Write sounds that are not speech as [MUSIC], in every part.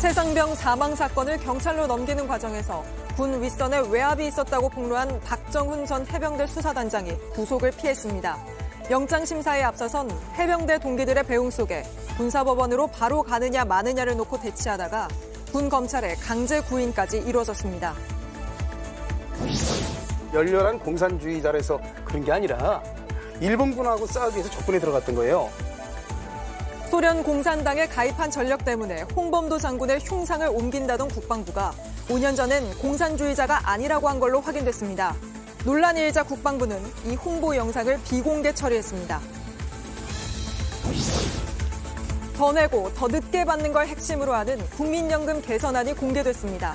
최상병 사망 사건을 경찰로 넘기는 과정에서 군 윗선에 외압이 있었다고 폭로한 박정훈 전 해병대 수사단장이 구속을 피했습니다. 영장 심사에 앞서선 해병대 동기들의 배웅 속에 군사법원으로 바로 가느냐 마느냐를 놓고 대치하다가 군 검찰의 강제 구인까지 이루어졌습니다. 열렬한 공산주의자라서 그런 게 아니라 일본군하고 싸우기 위해서 적군에 들어갔던 거예요. 소련 공산당에 가입한 전력 때문에 홍범도 장군의 흉상을 옮긴다던 국방부가 5년 전엔 공산주의자가 아니라고 한 걸로 확인됐습니다. 논란이 일자 국방부는 이 홍보 영상을 비공개 처리했습니다. 더 내고 더 늦게 받는 걸 핵심으로 하는 국민연금 개선안이 공개됐습니다.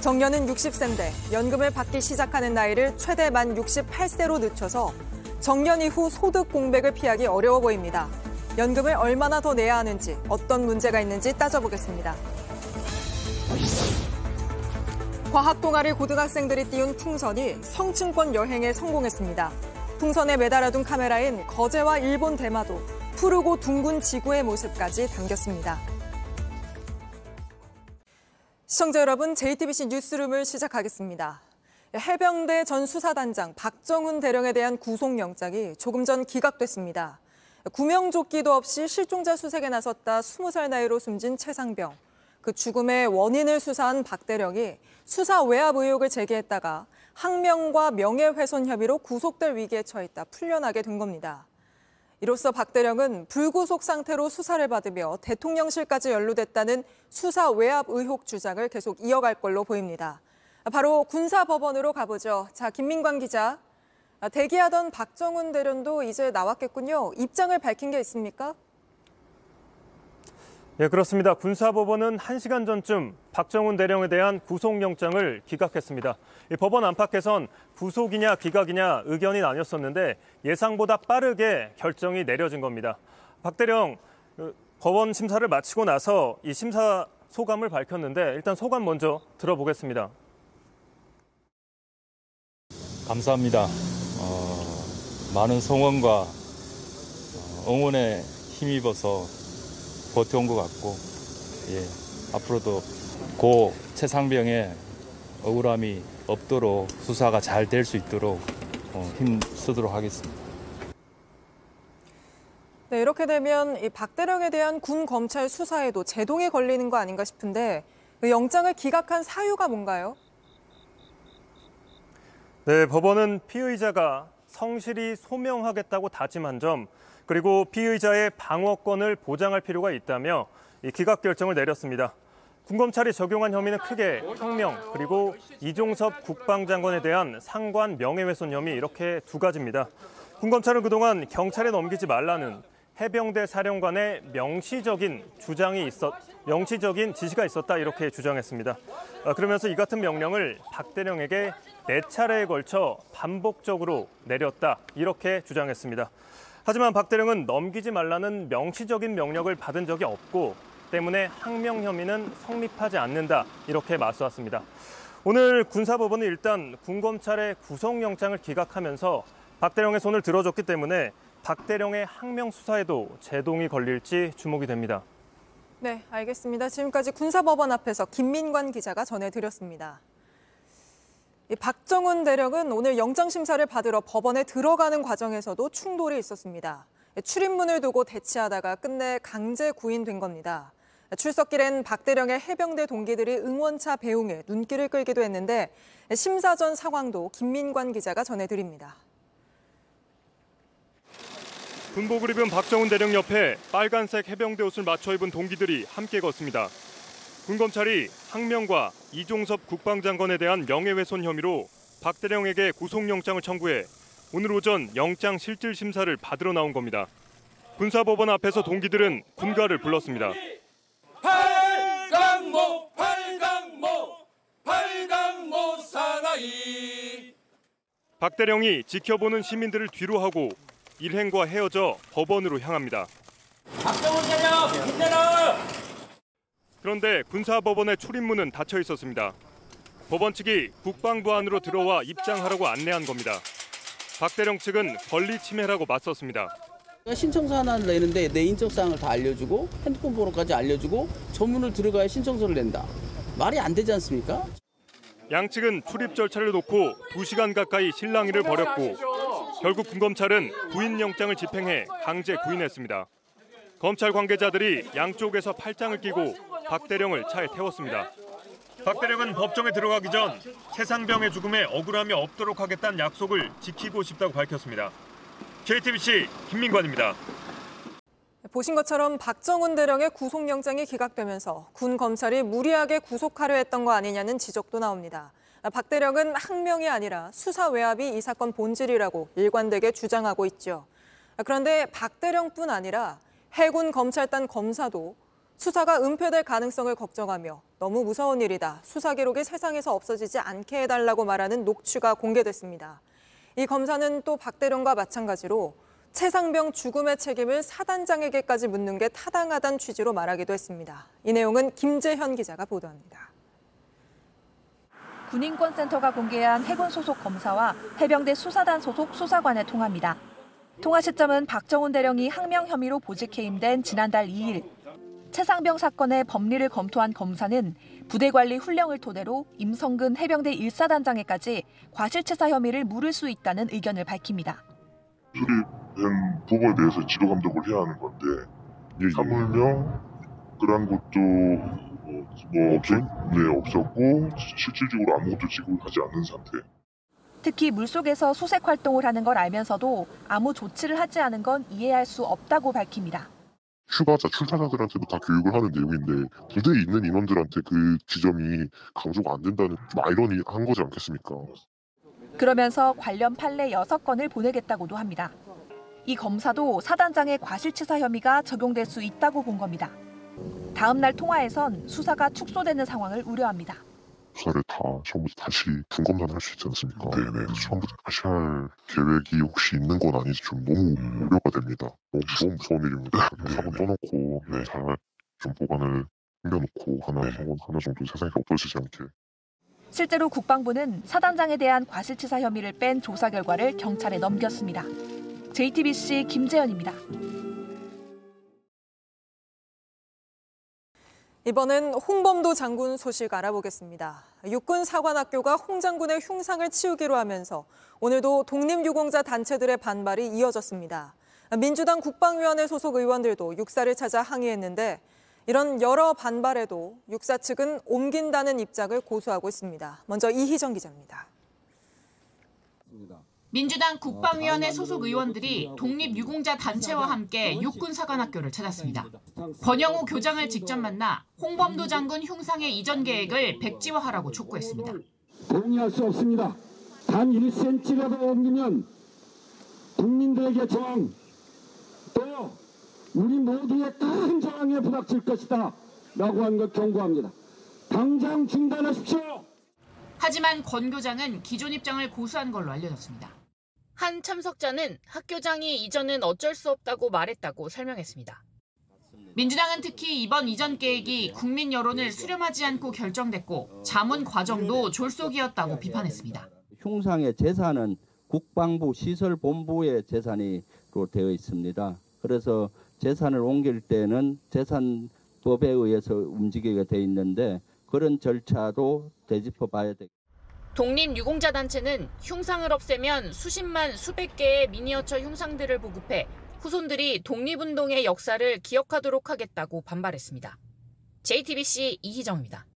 정년은 60세인데 연금을 받기 시작하는 나이를 최대 만 68세로 늦춰서 정년 이후 소득 공백을 피하기 어려워 보입니다. 연금을 얼마나 더 내야 하는지 어떤 문제가 있는지 따져보겠습니다. 과학 동아리 고등학생들이 띄운 풍선이 성층권 여행에 성공했습니다. 풍선에 매달아둔 카메라엔 거제와 일본 대마도, 푸르고 둥근 지구의 모습까지 담겼습니다. 시청자 여러분, JTBC 뉴스룸을 시작하겠습니다. 해병대 전 수사단장 박정훈 대령에 대한 구속영장이 조금 전 기각됐습니다. 구명조끼도 없이 실종자 수색에 나섰다 20살 나이로 숨진 최상병. 그 죽음의 원인을 수사한 박 대령이 수사 외압 의혹을 제기했다가 항명과 명예훼손 혐의로 구속될 위기에 처했다 풀려나게 된 겁니다. 이로써 박 대령은 불구속 상태로 수사를 받으며 대통령실까지 연루됐다는 수사 외압 의혹 주장을 계속 이어갈 걸로 보입니다. 바로 군사법원으로 가보죠. 자, 김민관 기자. 대기하던 박정훈 대련도 이제 나왔겠군요. 입장을 밝힌 게 있습니까? 예, 그렇습니다. 군사법원은 1시간 전쯤 박정훈 대령에 대한 구속영장을 기각했습니다. 법원 안팎에선 구속이냐 기각이냐 의견이 나뉘었었는데 예상보다 빠르게 결정이 내려진 겁니다. 박 대령 그, 법원 심사를 마치고 나서 이 심사 소감을 밝혔는데 일단 소감 먼저 들어보겠습니다. 감사합니다. 어, 많은 성원과 어, 응원에 힘입어서 버텨온 것 같고 예, 앞으로도 고 최상병의 억울함이 없도록 수사가 잘 될 수 있도록 어, 힘 쓰도록 하겠습니다. 네, 이렇게 되면 이 박대령에 대한 군 검찰 수사에도 제동이 걸리는 거 아닌가 싶은데 그 영장을 기각한 사유가 뭔가요? 네, 법원은 피의자가 성실히 소명하겠다고 다짐한 점 그리고 피의자의 방어권을 보장할 필요가 있다며 이 기각 결정을 내렸습니다. 군검찰이 적용한 혐의는 크게 혁명 그리고 이종섭 국방장관에 대한 상관 명예훼손 혐의 이렇게 두 가지입니다. 군검찰은 그동안 경찰에 넘기지 말라는 해병대 사령관의 명시적인 주장이 있었, 명시적인 지시가 있었다 이렇게 주장했습니다. 아, 그러면서 이 같은 명령을 박 대령에게 네 차례에 걸쳐 반복적으로 내렸다 이렇게 주장했습니다. 하지만 박 대령은 넘기지 말라는 명시적인 명령을 받은 적이 없고 때문에 항명 혐의는 성립하지 않는다 이렇게 맞서왔습니다. 오늘 군사법원은 일단 군검찰의 구속영장을 기각하면서 박 대령의 손을 들어줬기 때문에 박 대령의 항명 수사에도 제동이 걸릴지 주목이 됩니다. 네, 알겠습니다. 지금까지 군사법원 앞에서 김민관 기자가 전해드렸습니다. 박정훈 대령은 오늘 영장 심사를 받으러 법원에 들어가는 과정에서도 충돌이 있었습니다. 출입문을 두고 대치하다가 끝내 강제 구인된 겁니다. 출석길엔 박 대령의 해병대 동기들이 응원차 배웅에 눈길을 끌기도 했는데 심사 전 상황도 김민관 기자가 전해드립니다. 군복을 입은 박정훈 대령 옆에 빨간색 해병대 옷을 맞춰 입은 동기들이 함께 걷습니다. 군검찰이 항명과 이종섭 국방장관에 대한 명예훼손 혐의로 박 대령에게 구속영장을 청구해 오늘 오전 영장 실질 심사를 받으러 나온 겁니다. 군사법원 앞에서 동기들은 군가를 불렀습니다. 팔강모 팔강모 팔강모 사나이 박 대령이 지켜보는 시민들을 뒤로 하고 일행과 헤어져 법원으로 향합니다. 그런데 군사법원의 출입문은 닫혀 있었습니다. 법원 측이 국방부 안으로 들어와 입장하라고 안내한 겁니다. 박 대령 측은 권리 침해라고 맞섰습니다. 신청서 하나를 내는데 내 인적 사항을 다 알려주고 핸드폰 번호까지 알려주고 조문을 들어가야 신청서를 낸다. 말이 안 되지 않습니까? 양측은 출입 절차를 놓고 2시간 가까이 실랑이를 벌였고 결국 군검찰은 부인 영장을 집행해 강제 구인했습니다. 검찰 관계자들이 양쪽에서 팔짱을 끼고 박 대령을 차에 태웠습니다. 박 대령은 법정에 들어가기 전 최상병의 죽음에 억울함이 없도록 하겠다는 약속을 지키고 싶다고 밝혔습니다. JTBC 김민관입니다. 보신 것처럼 박정훈 대령의 구속영장이 기각되면서 군 검찰이 무리하게 구속하려 했던 거 아니냐는 지적도 나옵니다. 박 대령은 항명이 아니라 수사 외압이 이 사건 본질이라고 일관되게 주장하고 있죠. 그런데 박 대령뿐 아니라 해군 검찰단 검사도 수사가 은폐될 가능성을 걱정하며 너무 무서운 일이다. 수사 기록이 세상에서 없어지지 않게 해달라고 말하는 녹취가 공개됐습니다. 이 검사는 또 박 대령과 마찬가지로 최상병 죽음의 책임을 사단장에게까지 묻는 게 타당하다는 취지로 말하기도 했습니다. 이 내용은 김재현 기자가 보도합니다. 군인권센터가 공개한 해군 소속 검사와 해병대 수사단 소속 수사관의 통화입니다. 통화 시점은 박정훈 대령이 항명 혐의로 보직 해임된 지난달 2일. 최상병 사건의 법리를 검토한 검사는 부대 관리 훈령을 토대로 임성근 해병대 1사단장에까지 과실치사 혐의를 물을 수 있다는 의견을 밝힙니다. 수립된 부분에 대해서 지도 감독을 해야 하는 건데 하물며 그런 것도 뭐, 네, 없었고 실질적으로 아무것도 지급하지 않는 상태. 특히 물속에서 수색 활동을 하는 걸 알면서도 아무 조치를 하지 않은 건 이해할 수 없다고 밝힙니다. 휴가자, 출사자들한테도 다 교육을 하는 내용인데 부대에 있는 인원들한테 그 지점이 강조가 안 된다는 좀 아이러니한 거지 않겠습니까? 그러면서 관련 판례 6건을 보내겠다고도 합니다. 이 검사도 사단장의 과실치사 혐의가 적용될 수 있다고 본 겁니다. 다음 날 통화에선 수사가 축소되는 상황을 우려합니다. 수사를 다 처음부터 다시 분검단 할수 있지 않습니까? 네네. 처음부터 다시 할 계획이 혹시 있는 건 아닌지 좀 너무 우려가 됩니다. 너무, 너무 무서운 일입니다. 사건 떠놓고 잘좀 보관을 챙겨놓고 하나 사건 하나 정도 세상에 없어지지 않게. 실제로 국방부는 사단장에 대한 과실치사 혐의를 뺀 조사 결과를 경찰에 넘겼습니다. JTBC 김재현입니다. 이번엔 홍범도 장군 소식 알아보겠습니다. 육군 사관학교가 홍 장군의 흉상을 치우기로 하면서 오늘도 독립유공자 단체들의 반발이 이어졌습니다. 민주당 국방위원회 소속 의원들도 육사를 찾아 항의했는데 이런 여러 반발에도 육사 측은 옮긴다는 입장을 고수하고 있습니다. 먼저 이희정 기자입니다. 민주당 국방위원회 소속 의원들이 독립유공자 단체와 함께 육군사관학교를 찾았습니다. 권영우 교장을 직접 만나 홍범도 장군 흉상의 이전 계획을 백지화하라고 촉구했습니다. 동의할 수 없습니다. 단 1cm라도 옮기면 국민들에게 저항, 또 우리 모두의 큰 저항에 부닥칠 것이다 라고 한 것 경고합니다. 당장 중단하십시오. 하지만 권 교장은 기존 입장을 고수한 걸로 알려졌습니다. 한 참석자는 학교장이 이전은 어쩔 수 없다고 말했다고 설명했습니다. 민주당은 특히 이번 이전 계획이 국민 여론을 수렴하지 않고 결정됐고 자문 과정도 졸속이었다고 비판했습니다. 흉상의 재산은 국방부 시설본부의 재산으로 되어 있습니다. 그래서 재산을 옮길 때는 재산법에 의해서 움직이게 돼 있는데 그런 절차도 되짚어 봐야 돼. 독립유공자 단체는 흉상을 없애면 수십만 수백 개의 미니어처 흉상들을 보급해 후손들이 독립운동의 역사를 기억하도록 하겠다고 반발했습니다. JTBC 이희정입니다.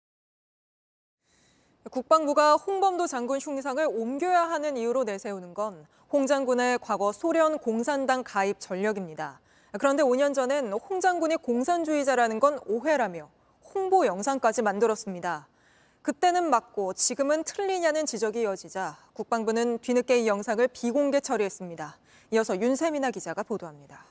국방부가 홍범도 장군 흉상을 옮겨야 하는 이유로 내세우는 건 홍 장군의 과거 소련 공산당 가입 전력입니다. 그런데 5년 전엔 홍 장군이 공산주의자라는 건 오해라며 홍보 영상까지 만들었습니다. 그때는 맞고 지금은 틀리냐는 지적이 이어지자 국방부는 뒤늦게 이 영상을 비공개 처리했습니다. 이어서 윤세민아 기자가 보도합니다.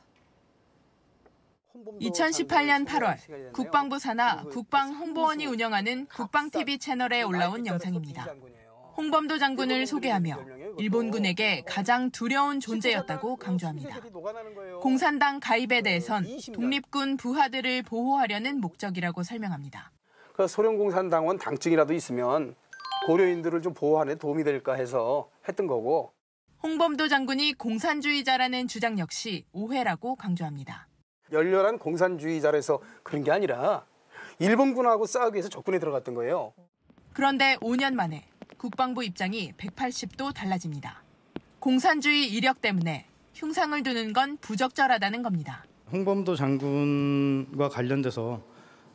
2018년 8월 국방부 산하 국방홍보원이 운영하는 국방TV 채널에 올라온 영상입니다. 홍범도 장군을 소개하며 일본군에게 가장 두려운 존재였다고 강조합니다. 공산당 가입에 대해선 독립군 부하들을 보호하려는 목적이라고 설명합니다. 그 소련 공산 당원 당증이라도 있으면 고려인들을 좀 보호하는 데 도움이 될까 해서 했던 거고 홍범도 장군이 공산주의자라는 주장 역시 오해라고 강조합니다. 열렬한 공산주의자라서 그런 게 아니라 일본군하고 싸우기 위해서 적군에 들어갔던 거예요. 그런데 5년 만에 국방부 입장이 180도 달라집니다. 공산주의 이력 때문에 흉상을 두는 건 부적절하다는 겁니다. 홍범도 장군과 관련돼서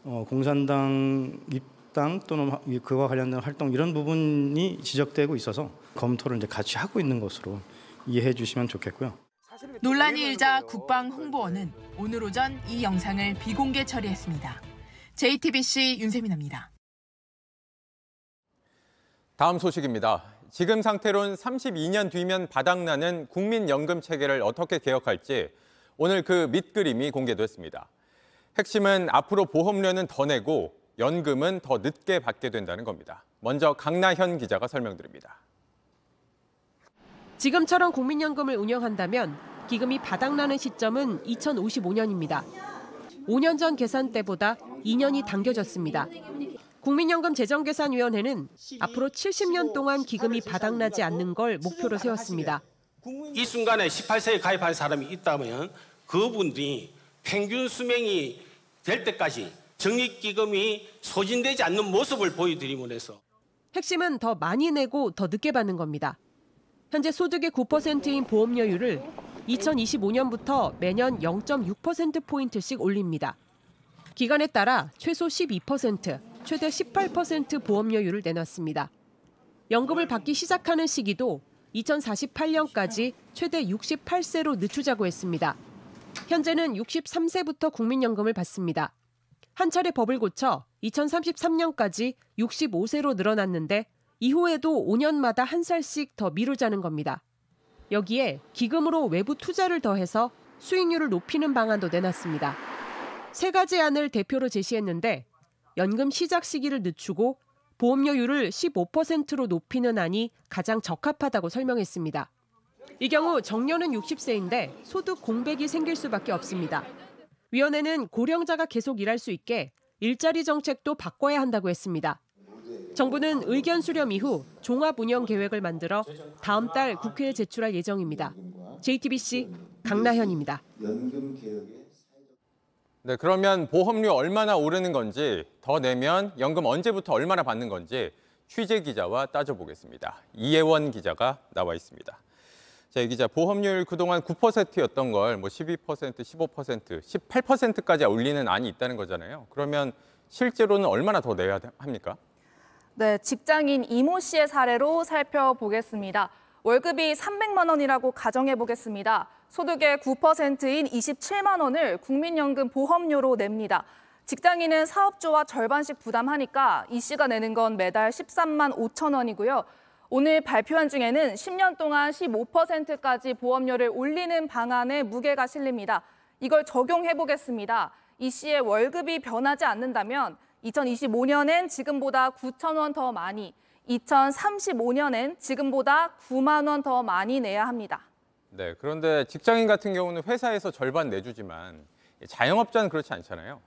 어, 공산당 입당 또는 그와 관련된 활동 이런 부분이 지적되고 있어서 검토를 이제 같이 하고 있는 것으로 이해해 주시면 좋겠고요. 논란이 일자 국방 홍보원은 오늘 오전 이 영상을 비공개 처리했습니다. JTBC 윤세민입니다. 다음 소식입니다. 지금 상태론 32년 뒤면 바닥나는 국민연금 체계를 어떻게 개혁할지 오늘 그 밑그림이 공개됐습니다. 핵심은 앞으로 보험료는 더 내고 연금은 더 늦게 받게 된다는 겁니다. 먼저 강나현 기자가 설명드립니다. 지금처럼 국민연금을 운영한다면 기금이 바닥나는 시점은 2055년입니다. 5년 전 계산 때보다 2년이 당겨졌습니다. 국민연금 재정계산위원회는 앞으로 70년 동안 기금이 바닥나지 않는 걸 목표로 세웠습니다. 이 순간에 18세에 가입한 사람이 있다면 그분들이 평균 수명이 될 때까지 적립기금이 소진되지 않는 모습을 보여드림으로 해서 핵심은 더 많이 내고 더 늦게 받는 겁니다. 현재 소득의 9%인 보험료율을 2025년부터 매년 0.6%포인트씩 올립니다. 기간에 따라 최소 12%, 최대 18% 보험료율을 내놨습니다. 연금을 받기 시작하는 시기도 2048년까지 최대 68세로 늦추자고 했습니다. 현재는 63세부터 국민연금을 받습니다. 한 차례 법을 고쳐 2033년까지 65세로 늘어났는데 이후에도 5년마다 한 살씩 더 미루자는 겁니다. 여기에 기금으로 외부 투자를 더해서 수익률을 높이는 방안도 내놨습니다. 세 가지 안을 대표로 제시했는데 연금 시작 시기를 늦추고 보험료율을 15%로 높이는 안이 가장 적합하다고 설명했습니다. 이 경우 정년은 60세인데 소득 공백이 생길 수밖에 없습니다. 위원회는 고령자가 계속 일할 수 있게 일자리 정책도 바꿔야 한다고 했습니다. 정부는 의견 수렴 이후 종합 운영 계획을 만들어 다음 달 국회에 제출할 예정입니다. JTBC 강나현입니다. 네, 그러면 보험료 얼마나 오르는 건지, 더 내면 연금 언제부터 얼마나 받는 건지 취재 기자와 따져보겠습니다. 이혜원 기자가 나와 있습니다. 자, 이 기자, 보험료율 그동안 9%였던 걸 뭐 12%, 15%, 18%까지 올리는 안이 있다는 거잖아요. 그러면 실제로는 얼마나 더 내야 합니까? 네, 직장인 이모 씨의 사례로 살펴보겠습니다. 월급이 300만 원이라고 가정해 보겠습니다. 소득의 9%인 27만 원을 국민연금 보험료로 냅니다. 직장인은 사업주와 절반씩 부담하니까 이 씨가 내는 건 매달 13만 5천 원이고요. 오늘 발표한 중에는 10년 동안 15%까지 보험료를 올리는 방안에 무게가 실립니다. 이걸 적용해 보겠습니다. 이 씨의 월급이 변하지 않는다면 2025년엔 지금보다 9천 원 더 많이, 2035년엔 지금보다 9만 원 더 많이 내야 합니다. 네, 그런데 직장인 같은 경우는 회사에서 절반 내주지만 자영업자는 그렇지 않잖아요.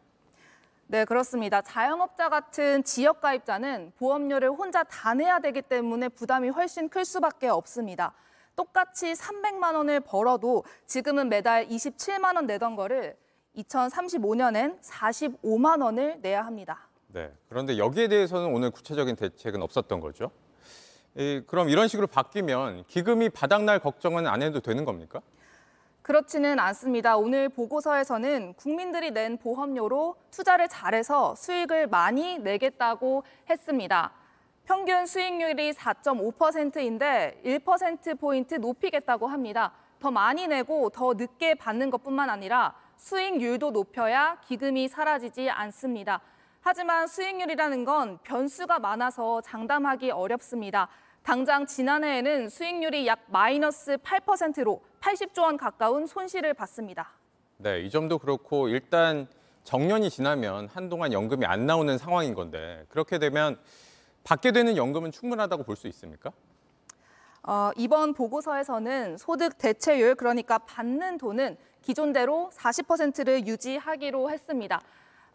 네, 그렇습니다. 자영업자 같은 지역 가입자는 보험료를 혼자 다 내야 되기 때문에 부담이 훨씬 클 수밖에 없습니다. 똑같이 300만 원을 벌어도 지금은 매달 27만 원 내던 거를 2035년엔 45만 원을 내야 합니다. 네, 그런데 여기에 대해서는 오늘 구체적인 대책은 없었던 거죠. 이, 그럼 이런 식으로 바뀌면 기금이 바닥날 걱정은 안 해도 되는 겁니까? 그렇지는 않습니다. 오늘 보고서에서는 국민들이 낸 보험료로 투자를 잘해서 수익을 많이 내겠다고 했습니다. 평균 수익률이 4.5%인데 1%포인트 높이겠다고 합니다. 더 많이 내고 더 늦게 받는 것뿐만 아니라 수익률도 높여야 기금이 사라지지 않습니다. 하지만 수익률이라는 건 변수가 많아서 장담하기 어렵습니다. 당장 지난해에는 수익률이 약 마이너스 8%로 80조 원 가까운 손실을 봤습니다. 네, 이 점도 그렇고 일단 정년이 지나면 한동안 연금이 안 나오는 상황인 건데 그렇게 되면 받게 되는 연금은 충분하다고 볼 수 있습니까? 어, 이번 보고서에서는 소득 대체율 그러니까 받는 돈은 기존대로 40%를 유지하기로 했습니다.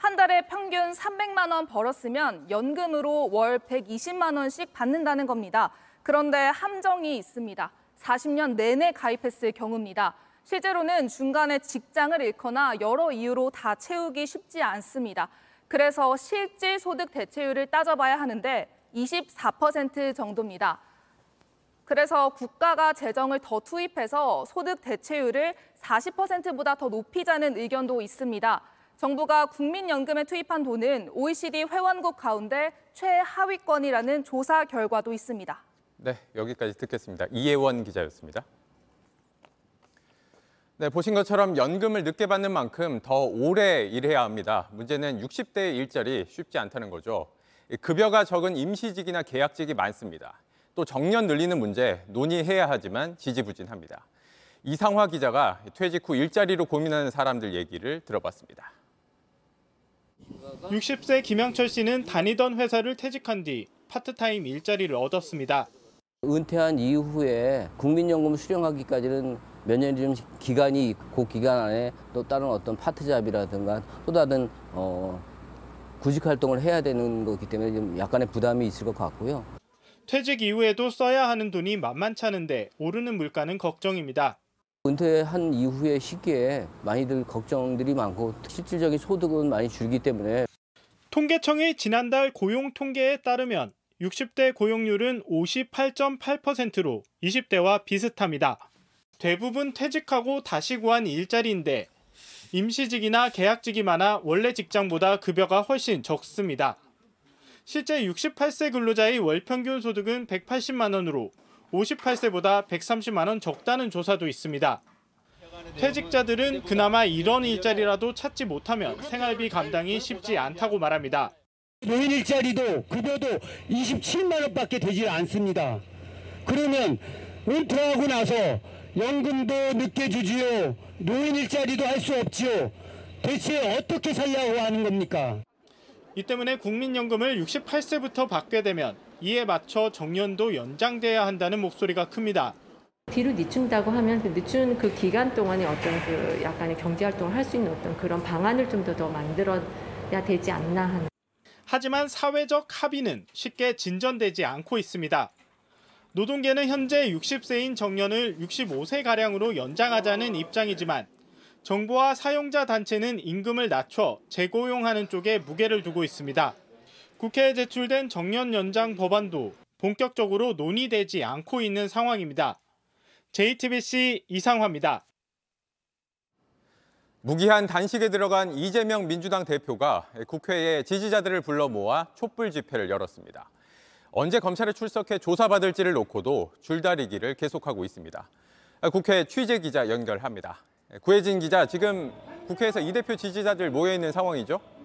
한 달에 평균 300만 원 벌었으면 연금으로 월 120만 원씩 받는다는 겁니다. 그런데 함정이 있습니다. 40년 내내 가입했을 경우입니다. 실제로는 중간에 직장을 잃거나 여러 이유로 다 채우기 쉽지 않습니다. 그래서 실질 소득 대체율을 따져봐야 하는데 24% 정도입니다. 그래서 국가가 재정을 더 투입해서 소득 대체율을 40%보다 더 높이자는 의견도 있습니다. 정부가 국민연금에 투입한 돈은 OECD 회원국 가운데 최하위권이라는 조사 결과도 있습니다. 네, 여기까지 듣겠습니다. 이혜원 기자였습니다. 네, 보신 것처럼 연금을 늦게 받는 만큼 더 오래 일해야 합니다. 문제는 60대 일자리 쉽지 않다는 거죠. 급여가 적은 임시직이나 계약직이 많습니다. 또 정년 늘리는 문제 논의해야 하지만 지지부진합니다. 이상화 기자가 퇴직 후 일자리로 고민하는 사람들 얘기를 들어봤습니다. 60세 김영철 씨는 다니던 회사를 퇴직한 뒤 파트타임 일자리를 얻었습니다. 은퇴한 이후에 국민연금 수령하기까지는 몇 년이 좀 기간이 있고 그 기간 안에 또 다른 어떤 파트 잡이라든가 또 다른 어, 구직 활동을 해야 되는 거기 때문에 좀 약간의 부담이 있을 것 같고요. 퇴직 이후에도 써야 하는 돈이 만만치 않은데 오르는 물가는 걱정입니다. 은퇴한 이후의 시기에 많이들 걱정들이 많고 실질적인 소득은 많이 줄기 때문에 통계청의 지난달 고용 통계에 따르면 60대 고용률은 58.8%로 20대와 비슷합니다. 대부분 퇴직하고 다시 구한 일자리인데 임시직이나 계약직이 많아 원래 직장보다 급여가 훨씬 적습니다. 실제 68세 근로자의 월 평균 소득은 180만 원으로 58세보다 130만 원 적다는 조사도 있습니다. 퇴직자들은 그나마 이런 일자리라도 찾지 못하면 생활비 감당이 쉽지 않다고 말합니다. 노인 일자리도 급여도 27만 원밖에 되질 않습니다. 그러면 은퇴하고 나서 연금도 늦게 주지요. 노인 일자리도 할 수 없지요. 대체 어떻게 살려고 하는 겁니까? 이 때문에 국민연금을 68세부터 받게 되면 이에 맞춰 정년도 연장돼야 한다는 목소리가 큽니다. 뒤로 늦춘다고 하면 그 늦춘 그 기간 동안에 어떤 그 약간의 경제 활동을 할 수 있는 어떤 그런 방안을 좀 더 더 만들어야 되지 않나 하는. 하지만 사회적 합의는 쉽게 진전되지 않고 있습니다. 노동계는 현재 60세인 정년을 65세 가량으로 연장하자는 입장이지만 정부와 사용자 단체는 임금을 낮춰 재고용하는 쪽에 무게를 두고 있습니다. 국회에 제출된 정년 연장 법안도 본격적으로 논의되지 않고 있는 상황입니다. JTBC 이상화입니다. 무기한 단식에 들어간 이재명 민주당 대표가 국회에 지지자들을 불러 모아 촛불 집회를 열었습니다. 언제 검찰에 출석해 조사받을지를 놓고도 줄다리기를 계속하고 있습니다. 국회 취재 기자 연결합니다. 구혜진 기자, 지금 국회에서 이 대표 지지자들 모여 있는 상황이죠?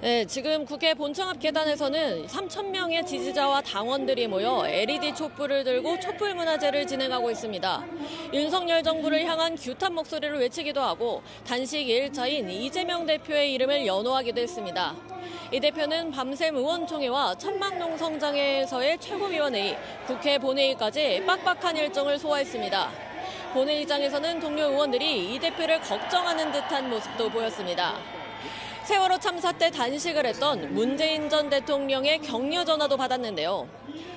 네, 지금 국회 본청 앞 계단에서는 3천 명의 지지자와 당원들이 모여 LED 촛불을 들고 촛불 문화제를 진행하고 있습니다. 윤석열 정부를 향한 규탄 목소리를 외치기도 하고 단식 1차인 이재명 대표의 이름을 연호하기도 했습니다. 이 대표는 밤샘 의원총회와 천막농 성장에서의 최고위원회의, 국회 본회의까지 빡빡한 일정을 소화했습니다. 본회의장에서는 동료 의원들이 이 대표를 걱정하는 듯한 모습도 보였습니다. 세월호 참사 때 단식을 했던 문재인 전 대통령의 격려 전화도 받았는데요.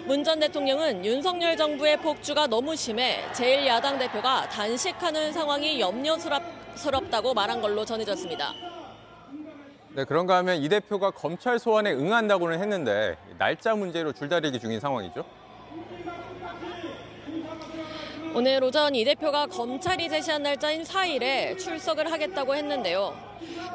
문 전 대통령은 윤석열 정부의 폭주가 너무 심해 제1야당 대표가 단식하는 상황이 염려스럽다고 말한 걸로 전해졌습니다. 네, 그런가 하면 이 대표가 검찰 소환에 응한다고는 했는데 날짜 문제로 줄다리기 중인 상황이죠. 오늘 오전 이 대표가 검찰이 제시한 날짜인 4일에 출석을 하겠다고 했는데요.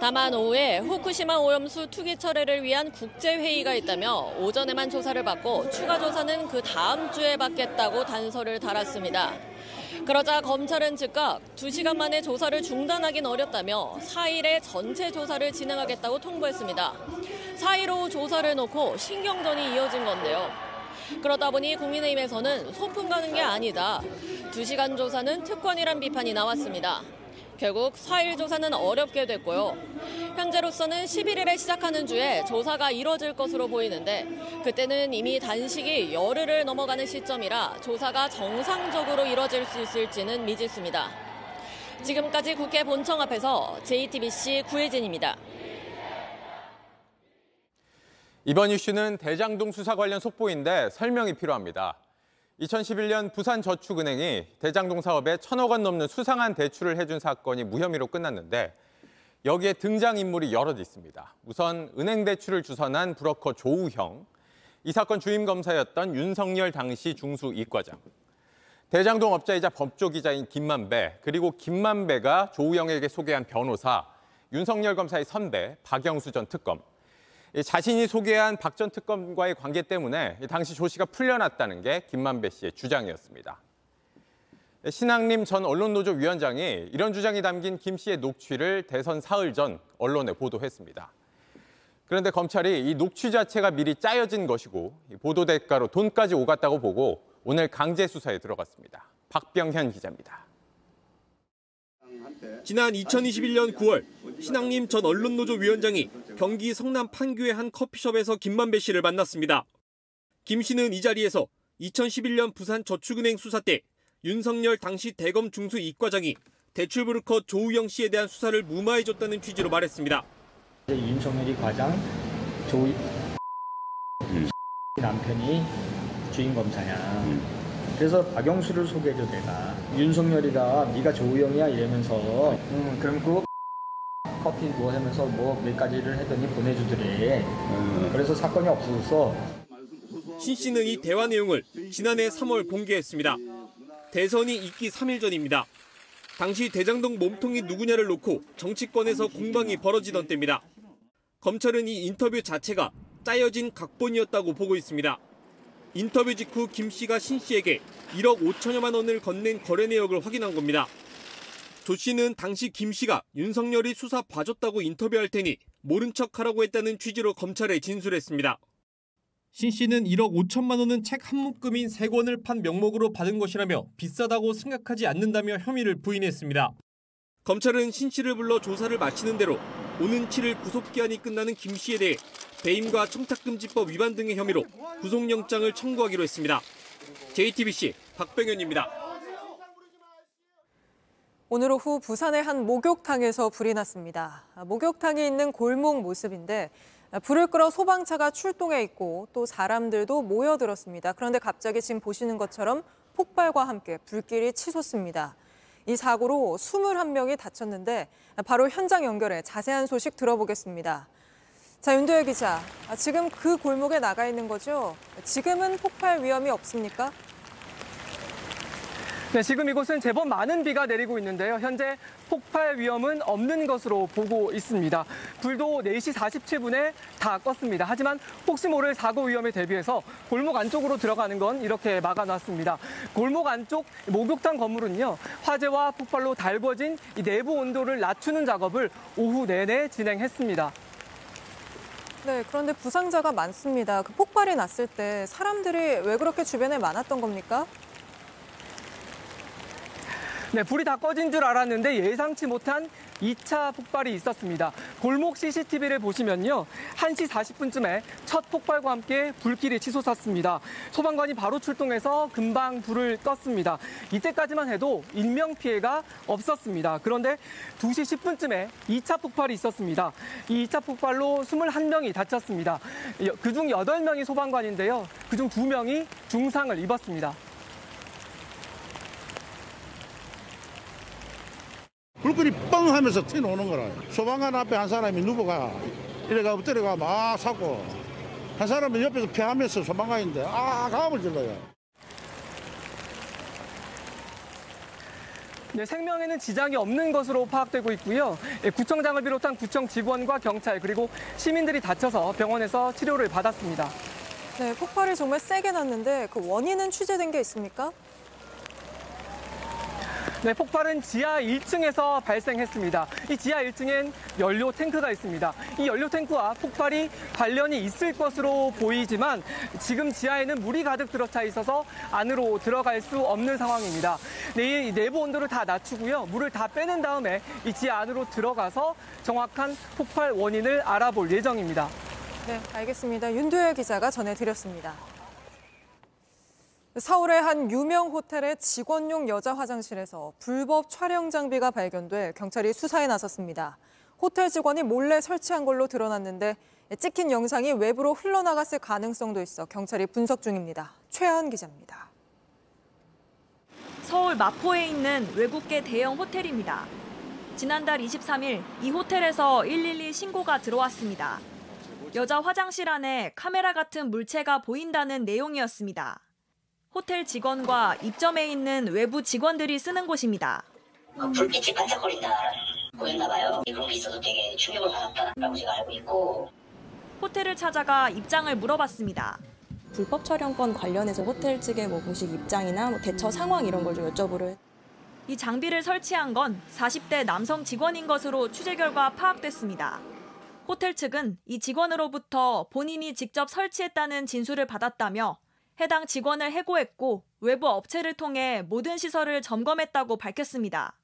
다만 오후에 후쿠시마 오염수 투기 철회를 위한 국제회의가 있다며 오전에만 조사를 받고 추가 조사는 그 다음 주에 받겠다고 단서를 달았습니다. 그러자 검찰은 즉각 2시간 만에 조사를 중단하긴 어렵다며 4일에 전체 조사를 진행하겠다고 통보했습니다. 4일 오후 조사를 놓고 신경전이 이어진 건데요. 그러다 보니 국민의힘에서는 소풍 가는 게 아니다. 2시간 조사는 특권이란 비판이 나왔습니다. 결국 4일 조사는 어렵게 됐고요. 현재로서는 11일에 시작하는 주에 조사가 이뤄질 것으로 보이는데 그때는 이미 단식이 열흘을 넘어가는 시점이라 조사가 정상적으로 이뤄질 수 있을지는 미지수입니다. 지금까지 국회 본청 앞에서 JTBC 구혜진입니다. 이번 이슈는 대장동 수사 관련 속보인데 설명이 필요합니다. 2011년 부산저축은행이 대장동 사업에 천억 원 넘는 수상한 대출을 해준 사건이 무혐의로 끝났는데 여기에 등장인물이 여럿 있습니다. 우선 은행 대출을 주선한 브로커 조우형, 이 사건 주임 검사였던 윤석열 당시 중수 이과장, 대장동 업자이자 법조기자인 김만배, 그리고 김만배가 조우형에게 소개한 변호사, 윤석열 검사의 선배 박영수 전 특검, 자신이 소개한 박 전 특검과의 관계 때문에 당시 조 씨가 풀려났다는 게 김만배 씨의 주장이었습니다. 신학림 전 언론노조 위원장이 이런 주장이 담긴 김 씨의 녹취를 대선 사흘 전 언론에 보도했습니다. 그런데 검찰이 이 녹취 자체가 미리 짜여진 것이고 보도 대가로 돈까지 오갔다고 보고 오늘 강제 수사에 들어갔습니다. 박병현 기자입니다. 지난 2021년 9월 신학림 전 언론노조 위원장이 경기 성남 판교의 한 커피숍에서 김만배 씨를 만났습니다. 김 씨는 이 자리에서 2011년 부산 저축은행 수사 때 윤석열 당시 대검 중수 이과장이 대출 브로커 조우영 씨에 대한 수사를 무마해줬다는 취지로 말했습니다. 윤석열이 과장, 조 남편이 주임 검사냐. 그래서 박영수를 소개해줘 내가. 윤석열이가 네가 조우영이야 이러면서 음, 그럼 그 커피 뭐 하면서 뭐 몇 가지를 했더니 보내주더래. 그래서 사건이 없어졌어. 신 씨는 이 대화 내용을 지난해 3월 공개했습니다. 대선이 있기 3일 전입니다. 당시 대장동 몸통이 누구냐를 놓고 정치권에서 공방이 벌어지던 때입니다. 검찰은 이 인터뷰 자체가 짜여진 각본이었다고 보고 있습니다. 인터뷰 직후 김 씨가 신 씨에게 1억 5천여만 원을 건넨 거래 내역을 확인한 겁니다. 조 씨는 당시 김 씨가 윤석열이 수사 봐줬다고 인터뷰할 테니 모른 척 하라고 했다는 취지로 검찰에 진술했습니다. 신 씨는 1억 5천만 원은 책 한 묶음인 세 권을 판 명목으로 받은 것이라며 비싸다고 생각하지 않는다며 혐의를 부인했습니다. 검찰은 신 씨를 불러 조사를 마치는 대로 오는 7일 구속기한이 끝나는 김 씨에 대해 배임과 청탁금지법 위반 등의 혐의로 구속영장을 청구하기로 했습니다. JTBC 박병현입니다. 오늘 오후 부산의 한 목욕탕에서 불이 났습니다. 목욕탕이 있는 골목 모습인데 불을 끌어 소방차가 출동해 있고 또 사람들도 모여들었습니다. 그런데 갑자기 지금 보시는 것처럼 폭발과 함께 불길이 치솟습니다. 이 사고로 21명이 다쳤는데 바로 현장 연결해 자세한 소식 들어보겠습니다. 자, 윤도혜 기자, 지금 그 골목에 나가 있는 거죠? 지금은 폭발 위험이 없습니까? 네, 지금 이곳은 제법 많은 비가 내리고 있는데요. 현재 폭발 위험은 없는 것으로 보고 있습니다. 불도 4시 47분에 다 껐습니다. 하지만 혹시 모를 사고 위험에 대비해서 골목 안쪽으로 들어가는 건 이렇게 막아놨습니다. 골목 안쪽 목욕탕 건물은요. 화재와 폭발로 달궈진 이 내부 온도를 낮추는 작업을 오후 내내 진행했습니다. 네, 그런데 부상자가 많습니다. 그 폭발이 났을 때 사람들이 왜 그렇게 주변에 많았던 겁니까? 네, 불이 다 꺼진 줄 알았는데 예상치 못한 2차 폭발이 있었습니다. 골목 CCTV를 보시면요. 1시 40분쯤에 첫 폭발과 함께 불길이 치솟았습니다. 소방관이 바로 출동해서 금방 불을 껐습니다. 이때까지만 해도 인명피해가 없었습니다. 그런데 2시 10분쯤에 2차 폭발이 있었습니다. 이 2차 폭발로 21명이 다쳤습니다. 그중 8명이 소방관인데요. 그중 2명이 중상을 입었습니다. 불길이 뻥 하면서 튀어나오는 거라. 소방관 앞에 한 사람이 누워가 이래가 엎드려가 막 사고 한 사람은 옆에서 피하면서 소방관인데 아 가음을 질러요. 네, 생명에는 지장이 없는 것으로 파악되고 있고요. 예, 구청장을 비롯한 구청 직원과 경찰 그리고 시민들이 다쳐서 병원에서 치료를 받았습니다. 네, 폭발이 정말 세게 났는데 그 원인은 취재된 게 있습니까? 네, 폭발은 지하 1층에서 발생했습니다. 이 지하 1층엔 연료 탱크가 있습니다. 이 연료 탱크와 폭발이 관련이 있을 것으로 보이지만 지금 지하에는 물이 가득 들어차 있어서 안으로 들어갈 수 없는 상황입니다. 네, 이 내부 온도를 다 낮추고요. 물을 다 빼낸 다음에 이 지하 안으로 들어가서 정확한 폭발 원인을 알아볼 예정입니다. 네, 알겠습니다. 윤도열 기자가 전해드렸습니다. 서울의 한 유명 호텔의 직원용 여자 화장실에서 불법 촬영 장비가 발견돼 경찰이 수사에 나섰습니다. 호텔 직원이 몰래 설치한 걸로 드러났는데 찍힌 영상이 외부로 흘러나갔을 가능성도 있어 경찰이 분석 중입니다. 최하은 기자입니다. 서울 마포에 있는 외국계 대형 호텔입니다. 지난달 23일 이 호텔에서 112 신고가 들어왔습니다. 여자 화장실 안에 카메라 같은 물체가 보인다는 내용이었습니다. 호텔 직원과 입점해 있는 외부 직원들이 쓰는 곳입니다. 그 불빛이 반짝거린다 보였나 봐요. 그런 게 있어서 되게 충격을 받았다라고 제가 알고 있고 호텔을 찾아가 입장을 물어봤습니다. 불법 촬영권 관련해서 호텔 측의 뭐 공식 입장이나 뭐 대처 상황 이런 걸 좀 여쭤보려 이 장비를 설치한 건 40대 남성 직원인 것으로 취재 결과 파악됐습니다. 호텔 측은 이 직원으로부터 본인이 직접 설치했다는 진술을 받았다며 해당 직원을 해고했고 외부 업체를 통해 모든 시설을 점검했다고 밝혔습니다.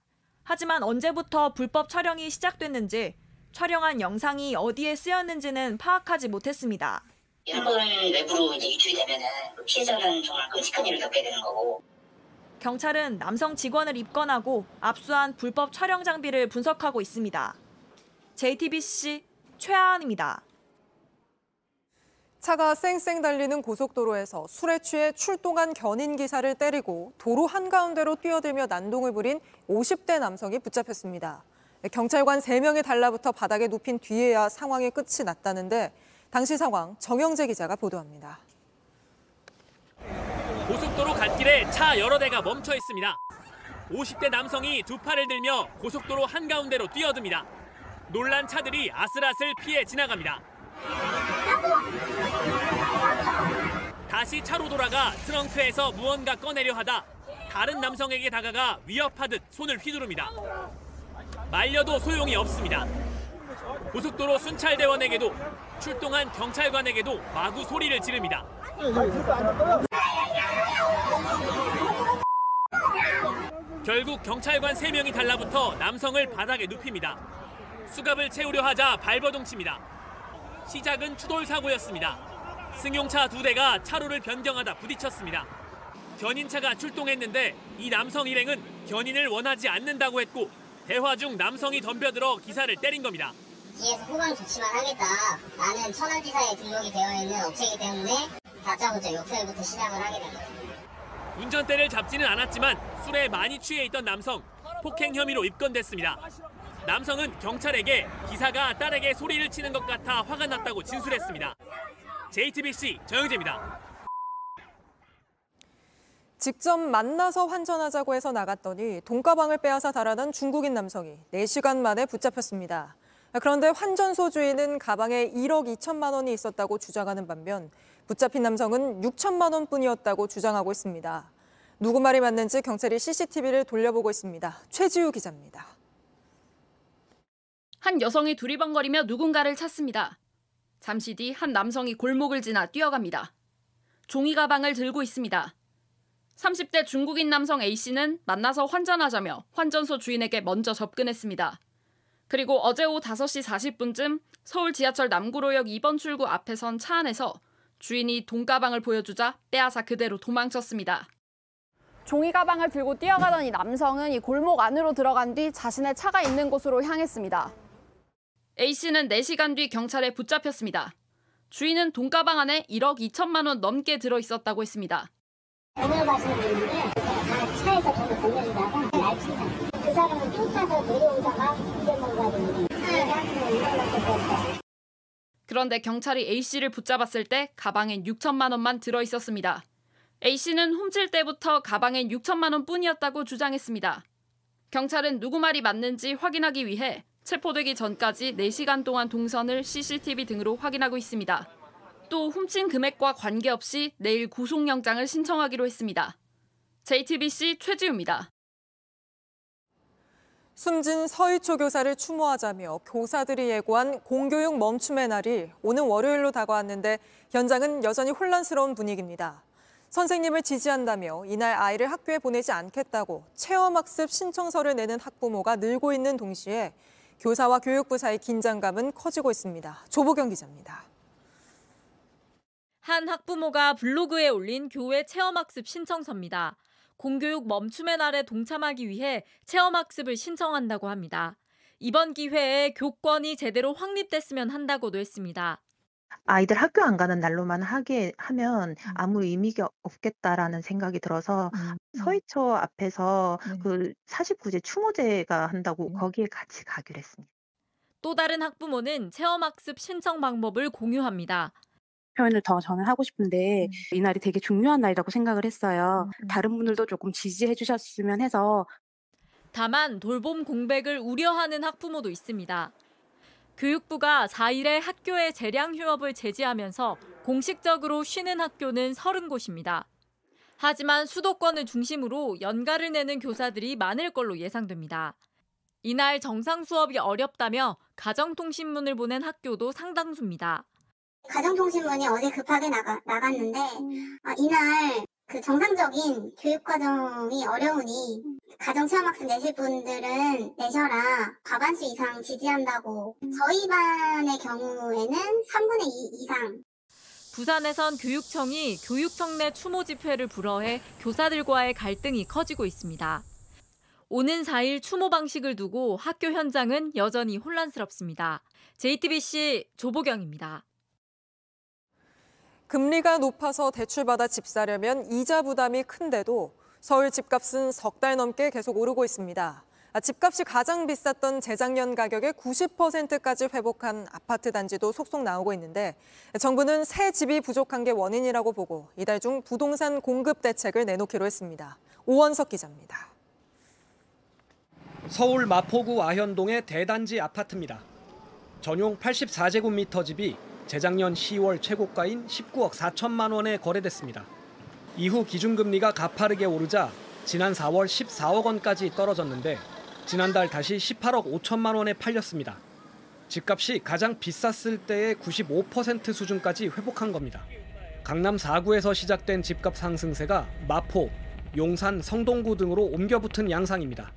하지만 언제부터 불법 촬영이 시작됐는지 촬영한 영상이 어디에 쓰였는지는 파악하지 못했습니다. 거는 외부로 이제 유출이 되면은 그 피해자는 정말 끔찍한 일을 겪게 되는 거고 경찰은 남성 직원을 입건하고 압수한 불법 촬영 장비를 분석하고 있습니다. JTBC 최하은입니다. 차가 쌩쌩 달리는 고속도로에서 술에 취해 출동한 견인 기사를 때리고 도로 한가운데로 뛰어들며 난동을 부린 50대 남성이 붙잡혔습니다. 경찰관 3명이 달라붙어 바닥에 눕힌 뒤에야 상황의 끝이 났다는데 당시 상황 정영재 기자가 보도합니다. 고속도로 갓길에 차 여러 대가 멈춰 있습니다. 50대 남성이 두 팔을 들며 고속도로 한가운데로 뛰어듭니다. 놀란 차들이 아슬아슬 피해 지나갑니다. 다시 차로 돌아가 트렁크에서 무언가 꺼내려 하다 다른 남성에게 다가가 위협하듯 손을 휘두릅니다. 말려도 소용이 없습니다. 고속도로 순찰대원에게도 출동한 경찰관에게도 마구 소리를 지릅니다. 결국 경찰관 3명이 달라붙어 남성을 바닥에 눕힙니다. 수갑을 채우려 하자 발버둥칩니다. 시작은 추돌 사고였습니다. 승용차 두 대가 차로를 변경하다 부딪혔습니다. 견인차가 출동했는데 이 남성 일행은 견인을 원하지 않는다고 했고 대화 중 남성이 덤벼들어 기사를 때린 겁니다. 뒤에서 후방 조치만 하겠다. 나는 천안지사에 등록이 되어 있는 업체이기 때문에 다짜고짜 욕설부터 시작을 하게 된 거죠. 운전대를 잡지는 않았지만 술에 많이 취해 있던 남성 폭행 혐의로 입건됐습니다. 남성은 경찰에게 기사가 딸에게 소리를 치는 것 같아 화가 났다고 진술했습니다. JTBC 정영재입니다. 직접 만나서 환전하자고 해서 나갔더니 돈가방을 빼앗아 달아난 중국인 남성이 4시간 만에 붙잡혔습니다. 그런데 환전소 주인은 가방에 1억 2천만 원이 있었다고 주장하는 반면 붙잡힌 남성은 6천만 원뿐이었다고 주장하고 있습니다. 누구 말이 맞는지 경찰이 CCTV를 돌려보고 있습니다. 최지우 기자입니다. 한 여성이 두리번거리며 누군가를 찾습니다. 잠시 뒤 한 남성이 골목을 지나 뛰어갑니다. 종이 가방을 들고 있습니다. 30대 중국인 남성 A씨는 만나서 환전하자며 환전소 주인에게 먼저 접근했습니다. 그리고 어제 오후 5시 40분쯤 서울 지하철 남구로역 2번 출구 앞에 선 차 안에서 주인이 돈가방을 보여주자 빼앗아 그대로 도망쳤습니다. 종이 가방을 들고 뛰어가던 이 남성은 이 골목 안으로 들어간 뒤 자신의 차가 있는 곳으로 향했습니다. A씨는 4시간 뒤 경찰에 붙잡혔습니다. 주인은 돈가방 안에 1억 2천만 원 넘게 들어 있었다고 했습니다. 오늘 가시는 분인데 다 차에서 돈을 건네주다가 날치다. 그 사람은 쫓아서 내려오다가 그런데 경찰이 A씨를 붙잡았을 때 가방엔 6천만 원만 들어 있었습니다. A씨는 훔칠 때부터 가방엔 6천만 원뿐이었다고 주장했습니다. 경찰은 누구 말이 맞는지 확인하기 위해 체포되기 전까지 4시간 동안 동선을 CCTV 등으로 확인하고 있습니다. 또 훔친 금액과 관계없이 내일 구속영장을 신청하기로 했습니다. JTBC 최지우입니다. 숨진 서희초 교사를 추모하자며 교사들이 예고한 공교육 멈춤의 날이 오는 월요일로 다가왔는데 현장은 여전히 혼란스러운 분위기입니다. 선생님을 지지한다며 이날 아이를 학교에 보내지 않겠다고 체험학습 신청서를 내는 학부모가 늘고 있는 동시에 교사와 교육부 사이 긴장감은 커지고 있습니다. 조보경 기자입니다. 한 학부모가 블로그에 올린 교회 체험학습 신청서입니다. 공교육 멈춤의 날에 동참하기 위해 체험학습을 신청한다고 합니다. 이번 기회에 교권이 제대로 확립됐으면 한다고도 했습니다. 아이들 학교 안 가는 날로만 하게 하면 아무 의미가 없겠다라는 생각이 들어서 서희초 앞에서 그 49 제 추모제가 한다고 거기에 같이 가기로 했습니다. 또 다른 학부모는 체험학습 신청 방법을 공유합니다. 표현을 더 저는 하고 싶은데 이 날이 되게 중요한 날이라고 생각을 했어요. 다른 분들도 조금 지지해 주셨으면 해서. 다만 돌봄 공백을 우려하는 학부모도 있습니다. 교육부가 4일에 학교의 재량 휴업을 제지하면서 공식적으로 쉬는 학교는 30곳입니다. 하지만 수도권을 중심으로 연가를 내는 교사들이 많을 걸로 예상됩니다. 이날 정상 수업이 어렵다며 가정통신문을 보낸 학교도 상당수입니다. 가정통신문이 어제 급하게 나가, 나갔는데 아, 이날 그 정상적인 교육 과정이 어려우니 가정 체험학습 내실 분들은 내셔라 과반수 이상 지지한다고 저희 반의 경우에는 3분의 2 이상 부산에선 교육청이 교육청 내 추모 집회를 불허해 교사들과의 갈등이 커지고 있습니다. 오는 4일 추모 방식을 두고 학교 현장은 여전히 혼란스럽습니다. JTBC 조보경입니다. 금리가 높아서 대출받아 집 사려면 이자 부담이 큰데도 서울 집값은 석 달 넘게 계속 오르고 있습니다. 아, 집값이 가장 비쌌던 재작년 가격의 90%까지 회복한 아파트 단지도 속속 나오고 있는데 정부는 새 집이 부족한 게 원인이라고 보고 이달 중 부동산 공급 대책을 내놓기로 했습니다. 오원석 기자입니다. 서울 마포구 아현동의 대단지 아파트입니다. 전용 84제곱미터 집이 재작년 10월 최고가인 19억 4천만 원에 거래됐습니다. 이후 기준금리가 가파르게 오르자 지난 4월 14억 원까지 떨어졌는데 지난달 다시 18억 5천만 원에 팔렸습니다. 집값이 가장 비쌌을 때의 95% 수준까지 회복한 겁니다. 강남 4구에서 시작된 집값 상승세가 마포, 용산, 성동구 등으로 옮겨붙은 양상입니다.